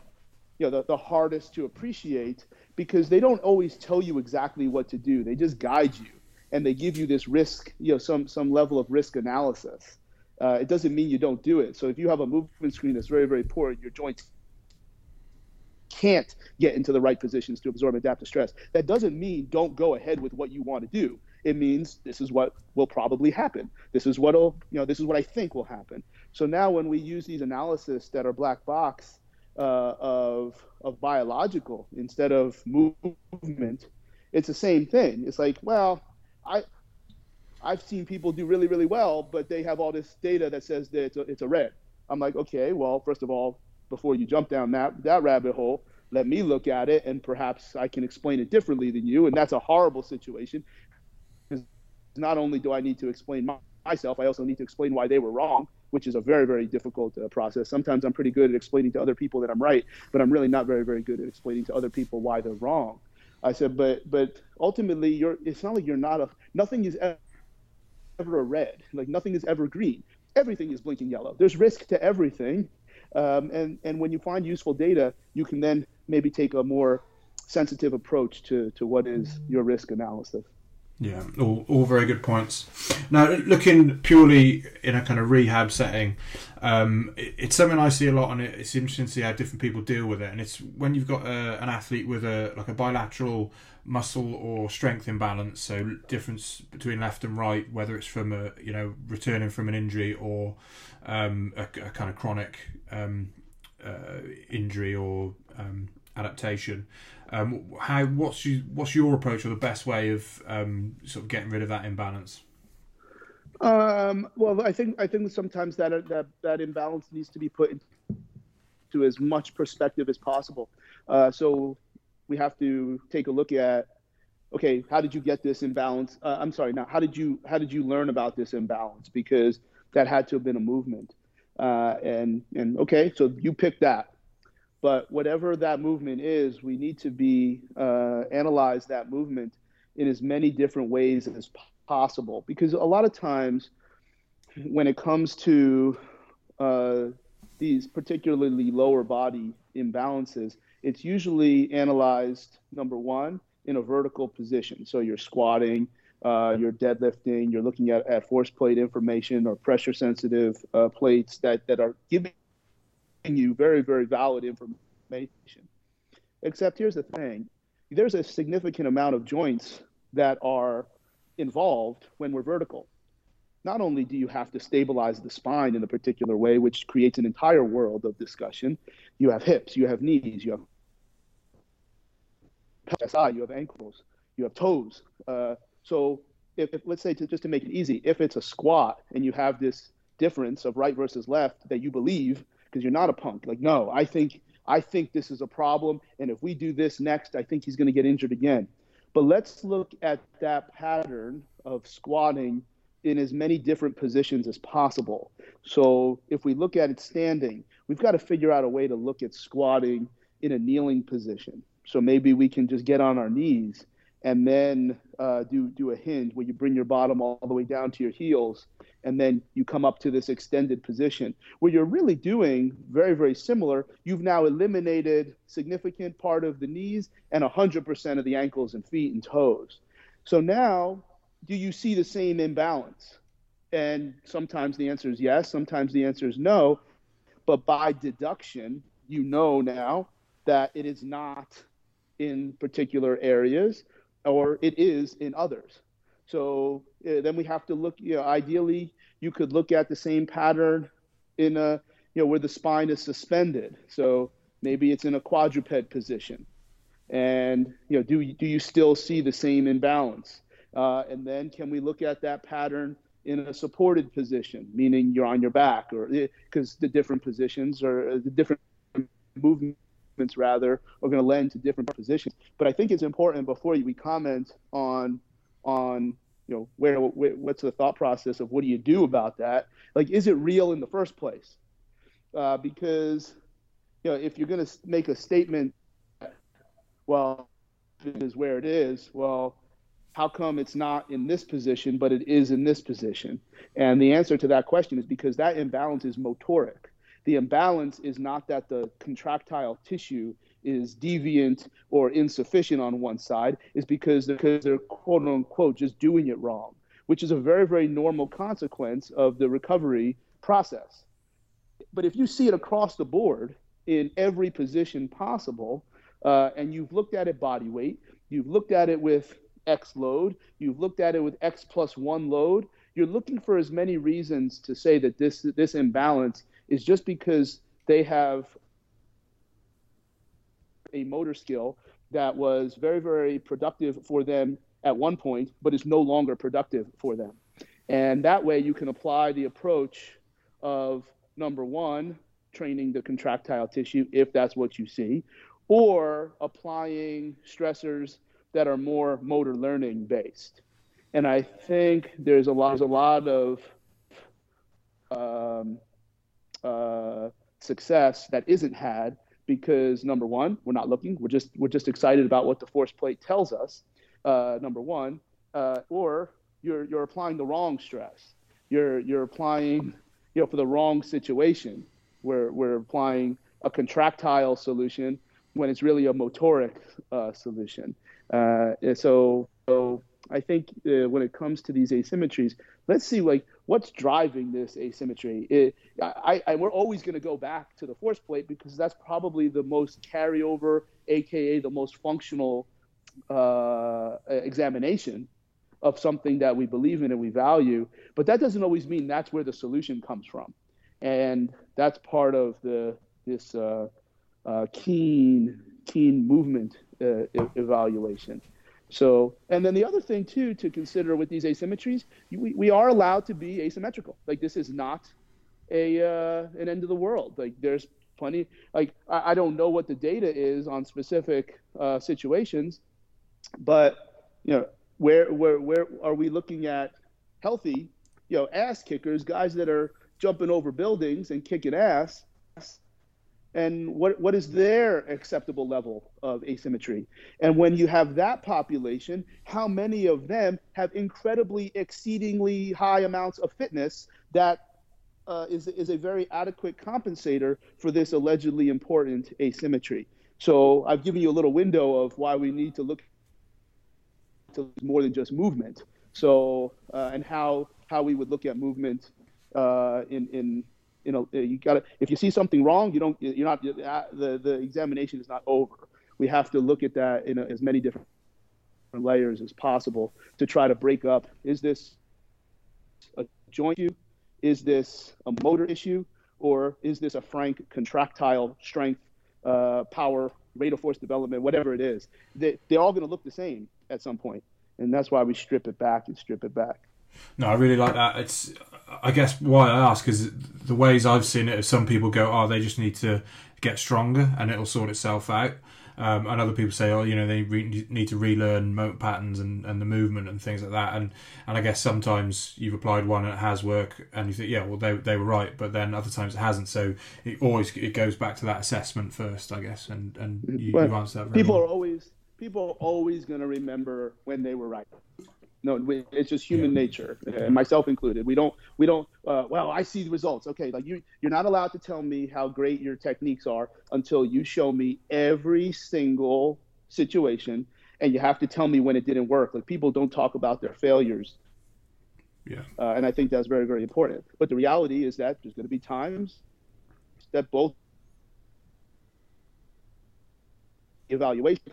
you know the, the hardest to appreciate because they don't always tell you exactly what to do they just guide you and they give you this risk you know some some level of risk analysis uh, it doesn't mean you don't do it. So if you have a movement screen that's very very poor your joints can't get into the right positions to absorb and adapt to stress. That doesn't mean don't go ahead with what you want to do. It means this is what will probably happen. This is what'll you know this is what i think will happen. So now when we use these analysis that are black box uh, of of biological instead of movement, it's the same thing. It's like, well, I I've seen people do really really well, but they have all this data that says that it's a, it's a red. I'm like, okay, well, first of all, before you jump down that that rabbit hole, let me look at it and perhaps I can explain it differently than you. And that's a horrible situation because not only do I need to explain myself, I also need to explain why they were wrong which is a very, very difficult uh, process. Sometimes I'm pretty good at explaining to other people that I'm right, but I'm really not very, very good at explaining to other people why they're wrong. I said, but but ultimately, you're. It's not like you're not a. Nothing is ever a red. Like nothing is ever green. Everything is blinking yellow. There's risk to everything, um, and and when you find useful data, you can then maybe take a more sensitive approach to to what is your risk analysis. Yeah, all, all very good points. Now, looking purely in a kind of rehab setting, um, it, it's something I see a lot, and it, it's interesting to see how different people deal with it. And it's when you've got a, an athlete with a like a bilateral muscle or strength imbalance, so difference between left and right, whether it's from a you know returning from an injury or um, a, a, kind of chronic um, uh, injury or um, adaptation. Um, how what's you, what's your approach or the best way of um, sort of getting rid of that imbalance? Um, well, I think I think sometimes that that that imbalance needs to be put into as much perspective as possible. Uh, so we have to take a look at okay, how did you get this imbalance? Uh, I'm sorry, now how did you how did you learn about this imbalance? Because that had to have been a movement. Uh, and and okay, so you picked that. But whatever that movement is, we need to be uh, analyze that movement in as many different ways as possible. Because a lot of times, when it comes to uh, these particularly lower body imbalances, it's usually analyzed number one in a vertical position. So you're squatting, uh, you're deadlifting, you're looking at, at force plate information or pressure sensitive uh, plates that, that are giving you very, very valid information. Except here's the thing there's a significant amount of joints that are involved when we're vertical. Not only do you have to stabilize the spine in a particular way, which creates an entire world of discussion, you have hips, you have knees, you have You have ankles, you have toes. Uh, so if, if, let's say to, just to make it easy, if it's a squat and you have this difference of right versus left that you believe because you're not a punk. Like, no, I think I think this is a problem, and if we do this next, I think he's going to get injured again. But let's look at that pattern of squatting in as many different positions as possible. So if we look at it standing, we've got to figure out a way to look at squatting in a kneeling position. So maybe we can just get on our knees and then uh, do do a hinge where you bring your bottom all the way down to your heels, and then you come up to this extended position where you're really doing very very similar. You've now eliminated significant part of the knees and 100% of the ankles and feet and toes. So now, do you see the same imbalance? And sometimes the answer is yes, sometimes the answer is no. But by deduction, you know now that it is not in particular areas or it is in others. So uh, then we have to look, you know, ideally you could look at the same pattern in a, you know, where the spine is suspended. So maybe it's in a quadruped position. And, you know, do, do you still see the same imbalance? Uh, and then can we look at that pattern in a supported position, meaning you're on your back or because eh, the different positions or uh, the different movements rather are going to lend to different positions. But I think it's important before we comment on on you know where what's the thought process of what do you do about that? Like, is it real in the first place? Uh, because you know if you're going to make a statement, well, it is where it is. Well, how come it's not in this position but it is in this position? And the answer to that question is because that imbalance is motoric. The imbalance is not that the contractile tissue is deviant or insufficient on one side, is because because they're quote unquote just doing it wrong, which is a very, very normal consequence of the recovery process. But if you see it across the board in every position possible, uh, and you've looked at it body weight, you've looked at it with X load, you've looked at it with X plus one load, you're looking for as many reasons to say that this this imbalance is just because they have a motor skill that was very, very productive for them at one point, but is no longer productive for them. And that way you can apply the approach of number one, training the contractile tissue if that's what you see, or applying stressors that are more motor learning based. And I think there's a lot, there's a lot of um, uh, success that isn't had because number one, we're not looking. We're just we're just excited about what the force plate tells us. Uh, number one, uh, or you're you're applying the wrong stress. You're you're applying you know for the wrong situation. We're we're applying a contractile solution when it's really a motoric uh, solution. Uh, so so I think uh, when it comes to these asymmetries, let's see like what's driving this asymmetry. It, I, I, we're always going to go back to the force plate because that's probably the most carryover, aka the most functional uh, examination of something that we believe in and we value. But that doesn't always mean that's where the solution comes from, and that's part of the this uh, uh, keen keen movement uh, evaluation. So, and then the other thing too to consider with these asymmetries, we, we are allowed to be asymmetrical. Like this is not a uh, an end of the world. Like there's plenty. Like I, I don't know what the data is on specific uh, situations, but you know where where where are we looking at healthy, you know, ass kickers, guys that are jumping over buildings and kicking ass and what, what is their acceptable level of asymmetry? And when you have that population, how many of them have incredibly, exceedingly high amounts of fitness that uh, is is a very adequate compensator for this allegedly important asymmetry? So I've given you a little window of why we need to look to more than just movement. So uh, and how how we would look at movement uh, in in you know, uh, you got to, if you see something wrong, you don't, you're not, uh, the, the examination is not over. We have to look at that in a, as many different layers as possible to try to break up is this a joint issue? Is this a motor issue? Or is this a frank contractile strength, uh, power, rate of force development, whatever it is? They, they're all going to look the same at some. And that's why we strip it back and strip it back. No, I really like that. It's I guess why I ask is the ways I've seen it. Some people go, "Oh, they just need to get stronger, and it'll sort itself out." Um, and other people say, oh, you know, they re- need to relearn motor patterns and, and the movement and things like that. And and I guess sometimes you've applied one and it has worked, and you think, yeah, well, they, they were right. But then other times it hasn't. So it always it goes back to that assessment first, I guess. And and you, well, you answer that. people well. are always people are always going to remember when they were right. No, it's just human nature, and myself included. We don't, we don't. Uh, well, I see the results. Okay, like you, you're not allowed to tell me how great your techniques are until you show me every single situation, and you have to tell me when it didn't work. Like people don't talk about their failures. Yeah. Uh, and I think that's very, very important. But the reality is that there's going to be times that both evaluation,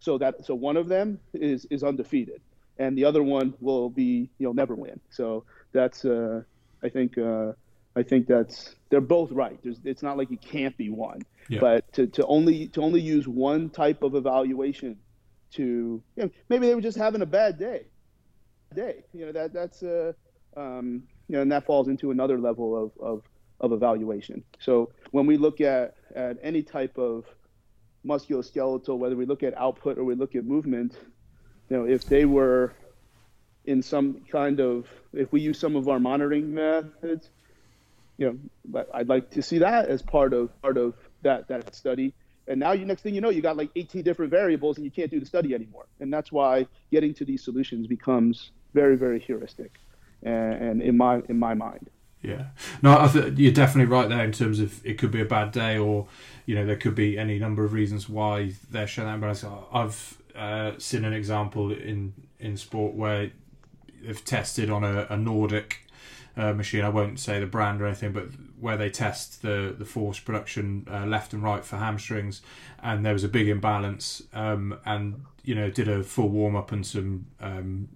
so that so one of them is is undefeated and the other one will be you'll never win. So that's uh, I think uh, I think that's they're both right. There's, it's not like you can't be one, yeah. but to, to only to only use one type of evaluation to you know, maybe they were just having a bad day, day. You know that that's uh, um, you know and that falls into another level of, of of evaluation. So when we look at at any type of musculoskeletal, whether we look at output or we look at movement, you know, if they were in some kind of, if we use some of our monitoring methods, you know, but I'd like to see that as part of part of that that study. And now, you next thing you know, you got like 18 different variables, and you can't do the study anymore. And that's why getting to these solutions becomes very, very heuristic, and, and in my in my mind. Yeah, no, I th- you're definitely right there in terms of it could be a bad day, or you know there could be any number of reasons why they're shut down. But I've uh, seen an example in in sport where they've tested on a, a Nordic uh, machine. I won't say the brand or anything, but where they test the the force production uh, left and right for hamstrings, and there was a big imbalance. Um, and you know, did a full warm up and some um,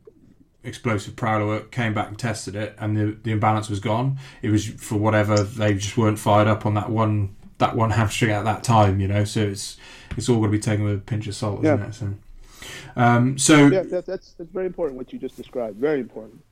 explosive prowler work. Came back and tested it, and the the imbalance was gone. It was for whatever they just weren't fired up on that one that one [LAUGHS] hamstring at that time. You know, so it's it's all going to be taken with a pinch of salt, isn't it? So. Um, so yeah, that, that's that's very important what you just described. Very important.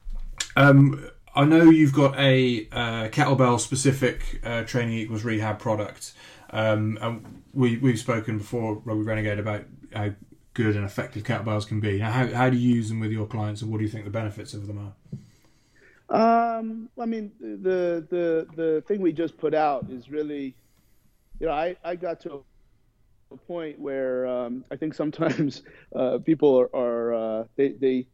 Um, I know you've got a uh, kettlebell specific uh, training equals rehab product, um, and we we've spoken before, Rugby Renegade, about how good and effective kettlebells can be. Now, how how do you use them with your clients, and what do you think the benefits of them are? Um, I mean, the the the thing we just put out is really, you know, I I got to a point where um, I think sometimes [LAUGHS] uh, people are, are uh, they they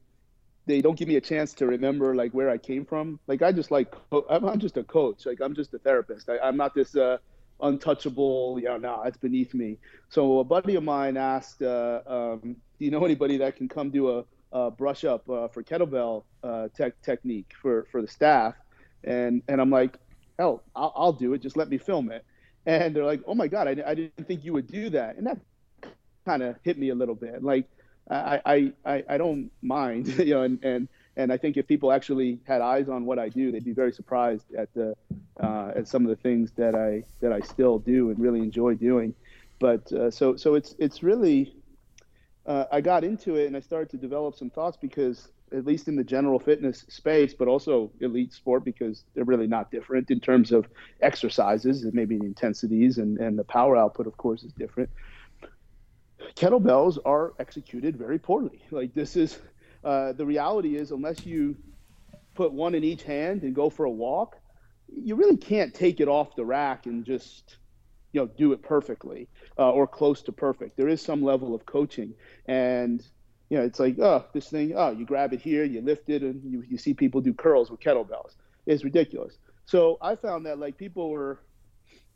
they don't give me a chance to remember like where I came from. Like I just like I'm, just a coach. Like I'm just a therapist. I, am not this uh, untouchable. You know, no, it's beneath me. So a buddy of mine asked, uh, um, "Do you know anybody that can come do a, a brush up uh, for kettlebell uh, tech technique for for the staff?" And and I'm like, "Hell, I'll, I'll do it. Just let me film it." And they're like, "Oh my God, I, I didn't think you would do that," and that kind of hit me a little bit. Like, I, I, I don't mind, [LAUGHS] you know, and, and and I think if people actually had eyes on what I do, they'd be very surprised at the uh, at some of the things that I that I still do and really enjoy doing. But uh, so so it's it's really uh, I got into it and I started to develop some thoughts because at least in the general fitness space, but also elite sport because they're really not different in terms of exercises and maybe the intensities and, and the power output, of course, is different. Kettlebells are executed very poorly. Like this is uh, the reality is unless you put one in each hand and go for a walk, you really can't take it off the rack and just you know do it perfectly uh, or close to perfect. There is some level of coaching and you know, it's like, oh, this thing, oh, you grab it here, you lift it, and you, you see people do curls with kettlebells. It's ridiculous. So I found that like people were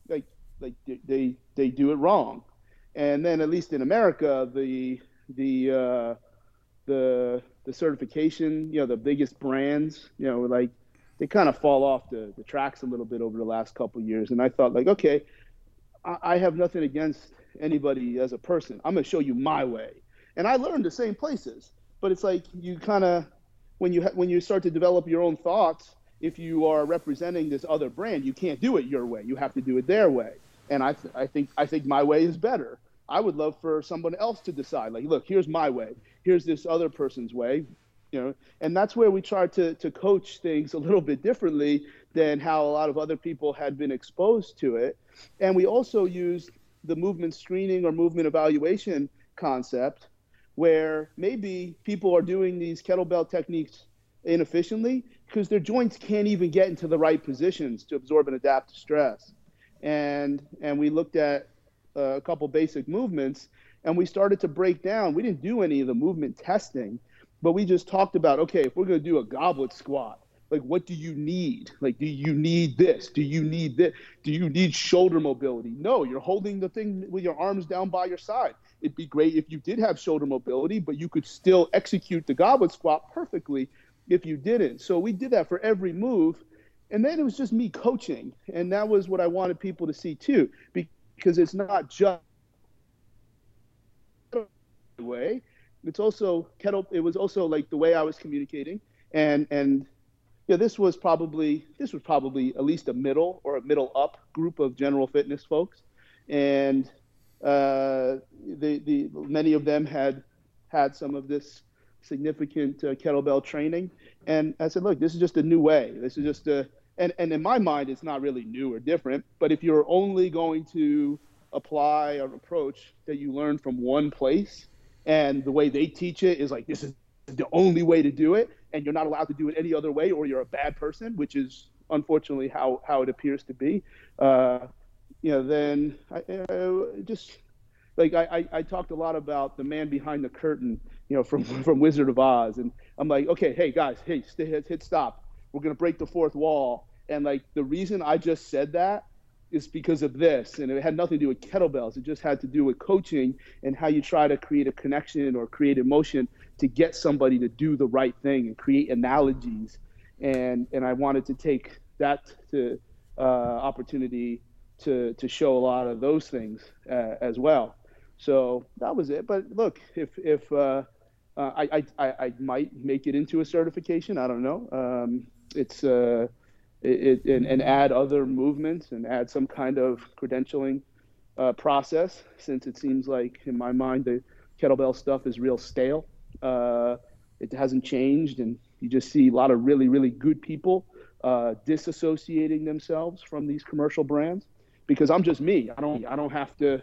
like like they they do it wrong, and then at least in America, the the uh, the the certification, you know, the biggest brands, you know, like they kind of fall off the, the tracks a little bit over the last couple years. And I thought like, okay, I, I have nothing against anybody as a person. I'm gonna show you my way and I learned the same places. But it's like you kind of when you ha- when you start to develop your own thoughts, if you are representing this other brand, you can't do it your way. You have to do it their way. And I th- I think I think my way is better. I would love for someone else to decide. Like, look, here's my way. Here's this other person's way. you know, and that's where we tried to to coach things a little bit differently than how a lot of other people had been exposed to it. And we also used the movement screening or movement evaluation concept where maybe people are doing these kettlebell techniques inefficiently because their joints can't even get into the right positions to absorb and adapt to stress. And and we looked at uh, a couple basic movements and we started to break down. We didn't do any of the movement testing, but we just talked about okay, if we're going to do a goblet squat, like what do you need like do you need this do you need this do you need shoulder mobility no you're holding the thing with your arms down by your side it'd be great if you did have shoulder mobility but you could still execute the goblet squat perfectly if you didn't. So we did that for every move. And then it was just me coaching. And that was what i wanted people to see too because it's not just the way. It's also kettle it was also like the way i was communicating. And and yeah, this was probably this was probably at least a middle or a middle up group of general fitness folks, and uh, the the many of them had had some of this significant uh, kettlebell training, and I said, look, this is just a new way. This is just a and and in my mind, it's not really new or different. But if you're only going to apply an approach that you learn from one place, and the way they teach it is like this is the only way to do it, and you're not allowed to do it any other way, or you're a bad person, which is unfortunately how how it appears to be. Uh, you know, then I, just like I, I, I talked a lot about the man behind the curtain, you know, from [LAUGHS] from Wizard of Oz, and I'm like, okay, hey guys, hey, stay, hit, hit stop. We're gonna break the fourth wall, and like the reason I just said that is because of this, and it had nothing to do with kettlebells. It just had to do with coaching and how you try to create a connection or create emotion to get somebody to do the right thing and create analogies. And and I wanted to take that to uh, opportunity to to show a lot of those things uh, as well. So that was it. But look, if if uh, uh I, I I might make it into a certification, I don't know. Um, it's uh, it, and, and, add other movements and add some kind of credentialing uh, process, since it seems like in my mind the kettlebell stuff is real stale. Uh, it hasn't changed, and you just see a lot of really, really good people uh, disassociating themselves from these commercial brands because I'm just me. I don't, I don't have to,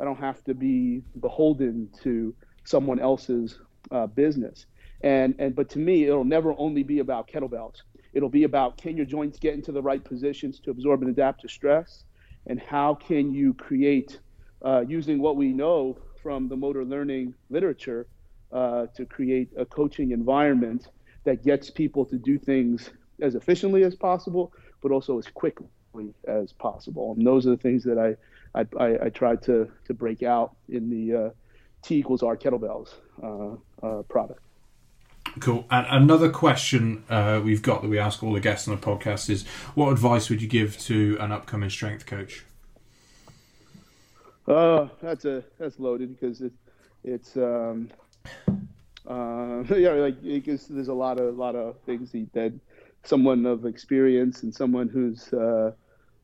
I don't have to be beholden to someone else's uh, business. And and but to me, it'll never only be about kettlebells. It'll be about can your joints get into the right positions to absorb and adapt to stress, and how can you create uh, using what we know from the motor learning literature uh, to create a coaching environment that gets people to do things as efficiently as possible, but also as quickly as possible. And those are the things that I I, I, I tried to to break out in the uh, T equals R kettlebells uh, uh, product. Cool. And another question uh, we've got that we ask all the guests on the podcast is, what advice would you give to an upcoming strength coach? Oh, that's a that's loaded because it, it's um, uh, [LAUGHS] yeah, like because there's a lot of lot of things that someone of experience and someone who's uh,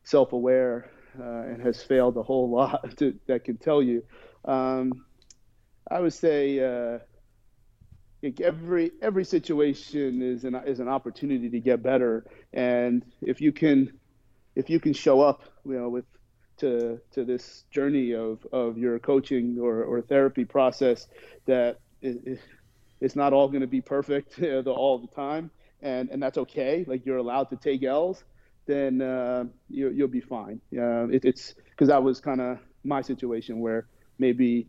self-aware uh, and has failed a whole [LAUGHS] lot to, that can tell you. Um, I would say uh, every every situation is an is an opportunity to get better, and if you can if you can show up, you know, with to to this journey of, of your coaching or, or therapy process that it, it's not all going to be perfect [LAUGHS] all the time, and and that's okay. Like you're allowed to take L's, then uh, you, you'll be fine. Uh, it, it's because that was kind of my situation where maybe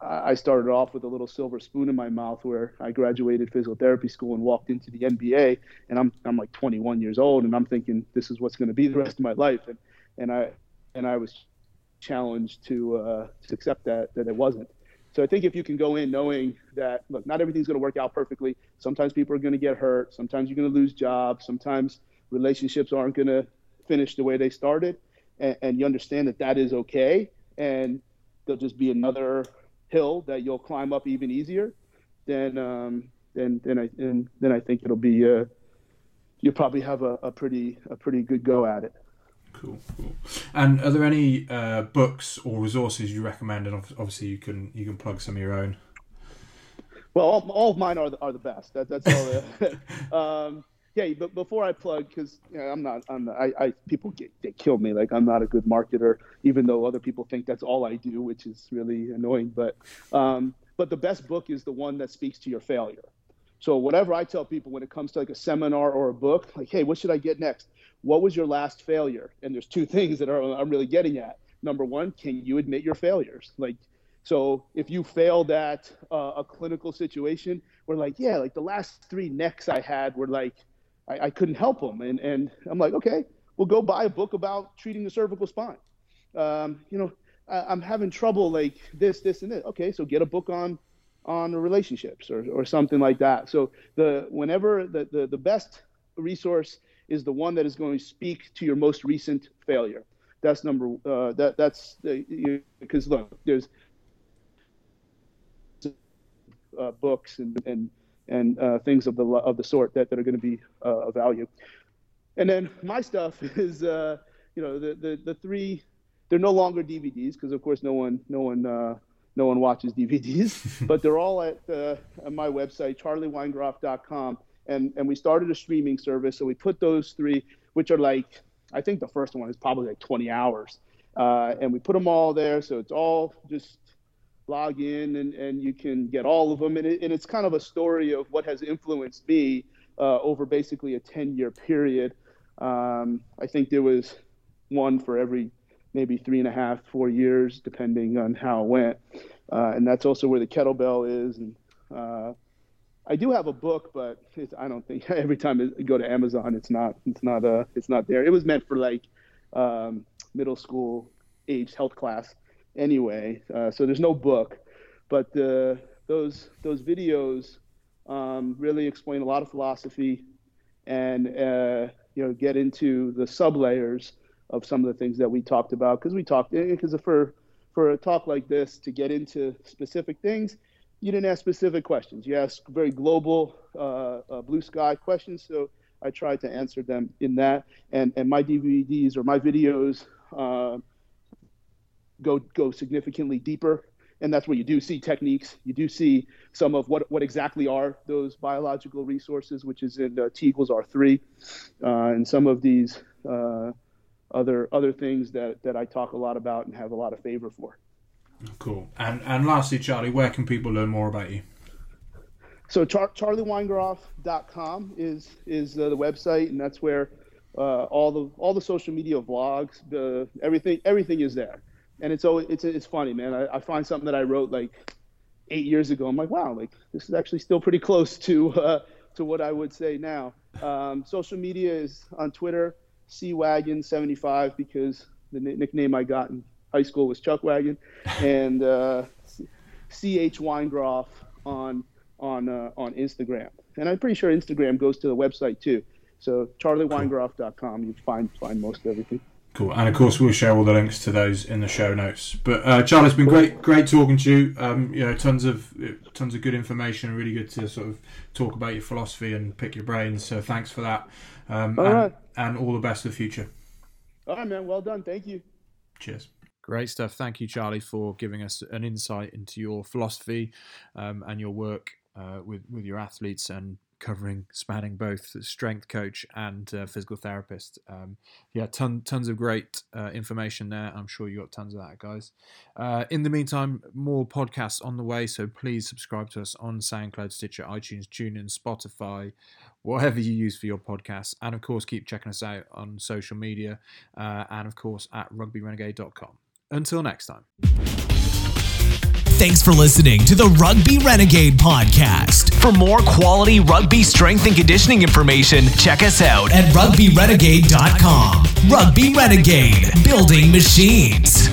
I started off with a little silver spoon in my mouth where I graduated physical therapy school and walked into the NBA and I'm I'm like 21 years old and I'm thinking this is what's going to be the rest of my life and and I and I was challenged to uh, to accept that that it wasn't. So I think if you can go in knowing that look, not everything's going to work out perfectly. Sometimes people are going to get hurt. Sometimes you're going to lose jobs. Sometimes relationships aren't going to finish the way they started, and, and you understand that that is okay, and there'll just be another hill that you'll climb up even easier. Then um, then then I and then I think it'll be uh, you'll probably have a, a pretty a pretty good go at it. Cool, cool. And are there any uh, books or resources you recommend? And obviously, you can you can plug some of your own. Well, all, all of mine are the, are the best. That, that's all. [LAUGHS] Um, yeah, but before I plug, because you know, I'm not, I'm not, I, I people get, they kill me. Like I'm not a good marketer, even though other people think that's all I do, which is really annoying. But, um, but the best book is the one that speaks to your failure. So whatever I tell people when it comes to like a seminar or a book, like, hey, what should I get next? What was your last failure? And there's two [LAUGHS] things that are I'm really getting at. Number one, can you admit your failures? Like, so if you failed at uh, a clinical situation, we're like, yeah, like the last three necks I had were like I, I couldn't help them. And, and I'm like, okay, we'll go buy a book about treating the cervical spine. Um, you know, I, am having trouble like this, this, and this. Okay, so get a book on on relationships or, or something like that. So the whenever the, the, the best resource is the one that is going to speak to your most recent failure. That's number uh, that that's because look, there's uh, books and and and uh, things of the of the sort that, that are going to be uh, of value. And then my stuff [LAUGHS] is, uh, you know, the, the the three. They're no longer DVDs because, of course, no one no one uh, no one watches DVDs, [LAUGHS] but they're all at, uh, at my website, charlieweingroff.com. And and we started a streaming service, so we put those three, which are like, I think the first one is probably like 20 hours, uh, and we put them all there, so it's all just log in and, and you can get all of them. And, it, and it's kind of a story of what has influenced me uh, over basically a 10 year period. Um, I think there was one for every maybe three and a half, four years, depending on how it went. Uh, and that's also where the kettlebell is. And uh, I do have a book, but I don't think [LAUGHS] every time I go to Amazon, it's not, it's not, uh, it's not there. It was meant for like um, middle school age health class anyway. Uh, so there's no book, but the, those those videos um, really explain a lot of philosophy and uh, you know get into the sub layers of some of the things that we talked about because we talked because eh, for for a talk like this to get into specific things you didn't ask specific questions you asked very global uh, uh, blue sky questions so i tried to answer them in that and and my dvds or my videos uh, go go significantly deeper. And that's where you do see techniques. You do see some of what what exactly are those biological resources which is in uh, t equals r3 uh, and some of these uh, other other things that that i talk a lot about and have a lot of favor for. Cool. And and lastly charlie where can people learn more about you? So char- charlieweingroff.com is is uh, the website. And that's where uh, all the all the social media vlogs the everything everything is there and it's always it's it's funny, man. I, I find something that I wrote like eight years ago. I'm like, wow, like this is actually still pretty close to [LAUGHS] uh, to what I would say now. Um, social media is on Twitter, cwagon75 because the nickname I got in high school was Chuck Wagon, [LAUGHS] and uh, ch Weingroff on on uh, on Instagram. And I'm pretty sure Instagram goes to the website too. So charlieweingroff.com, you find find most everything. Cool, and of course we'll share all the links to those in the show notes. But uh, Charlie, it's been great, great talking to you. Um, you know, tons of tons of good information. Really good to sort of talk about your philosophy and pick your brains. So thanks for that. Um, all and, right. and all the best for the future. All right, man. Well done. Thank you. Cheers. Great stuff. Thank you, Charlie, for giving us an insight into your philosophy um, and your work uh, with with your athletes and covering spanning both strength coach and uh, physical therapist. Um, yeah, ton, tons of great uh, information there. I'm sure you got tons of that, guys. Uh, in the meantime, more podcasts on the way, so please subscribe to us on SoundCloud, Stitcher, iTunes, TuneIn, Spotify, whatever you use for your podcasts, and of course, keep checking us out on social media, uh, and of course at rugbyrenegade.com. Until next time. Thanks for listening to the Rugby Renegade podcast. For more quality rugby strength and conditioning information, check us out at rugbyrenegade.com. Rugby Renegade, building machines.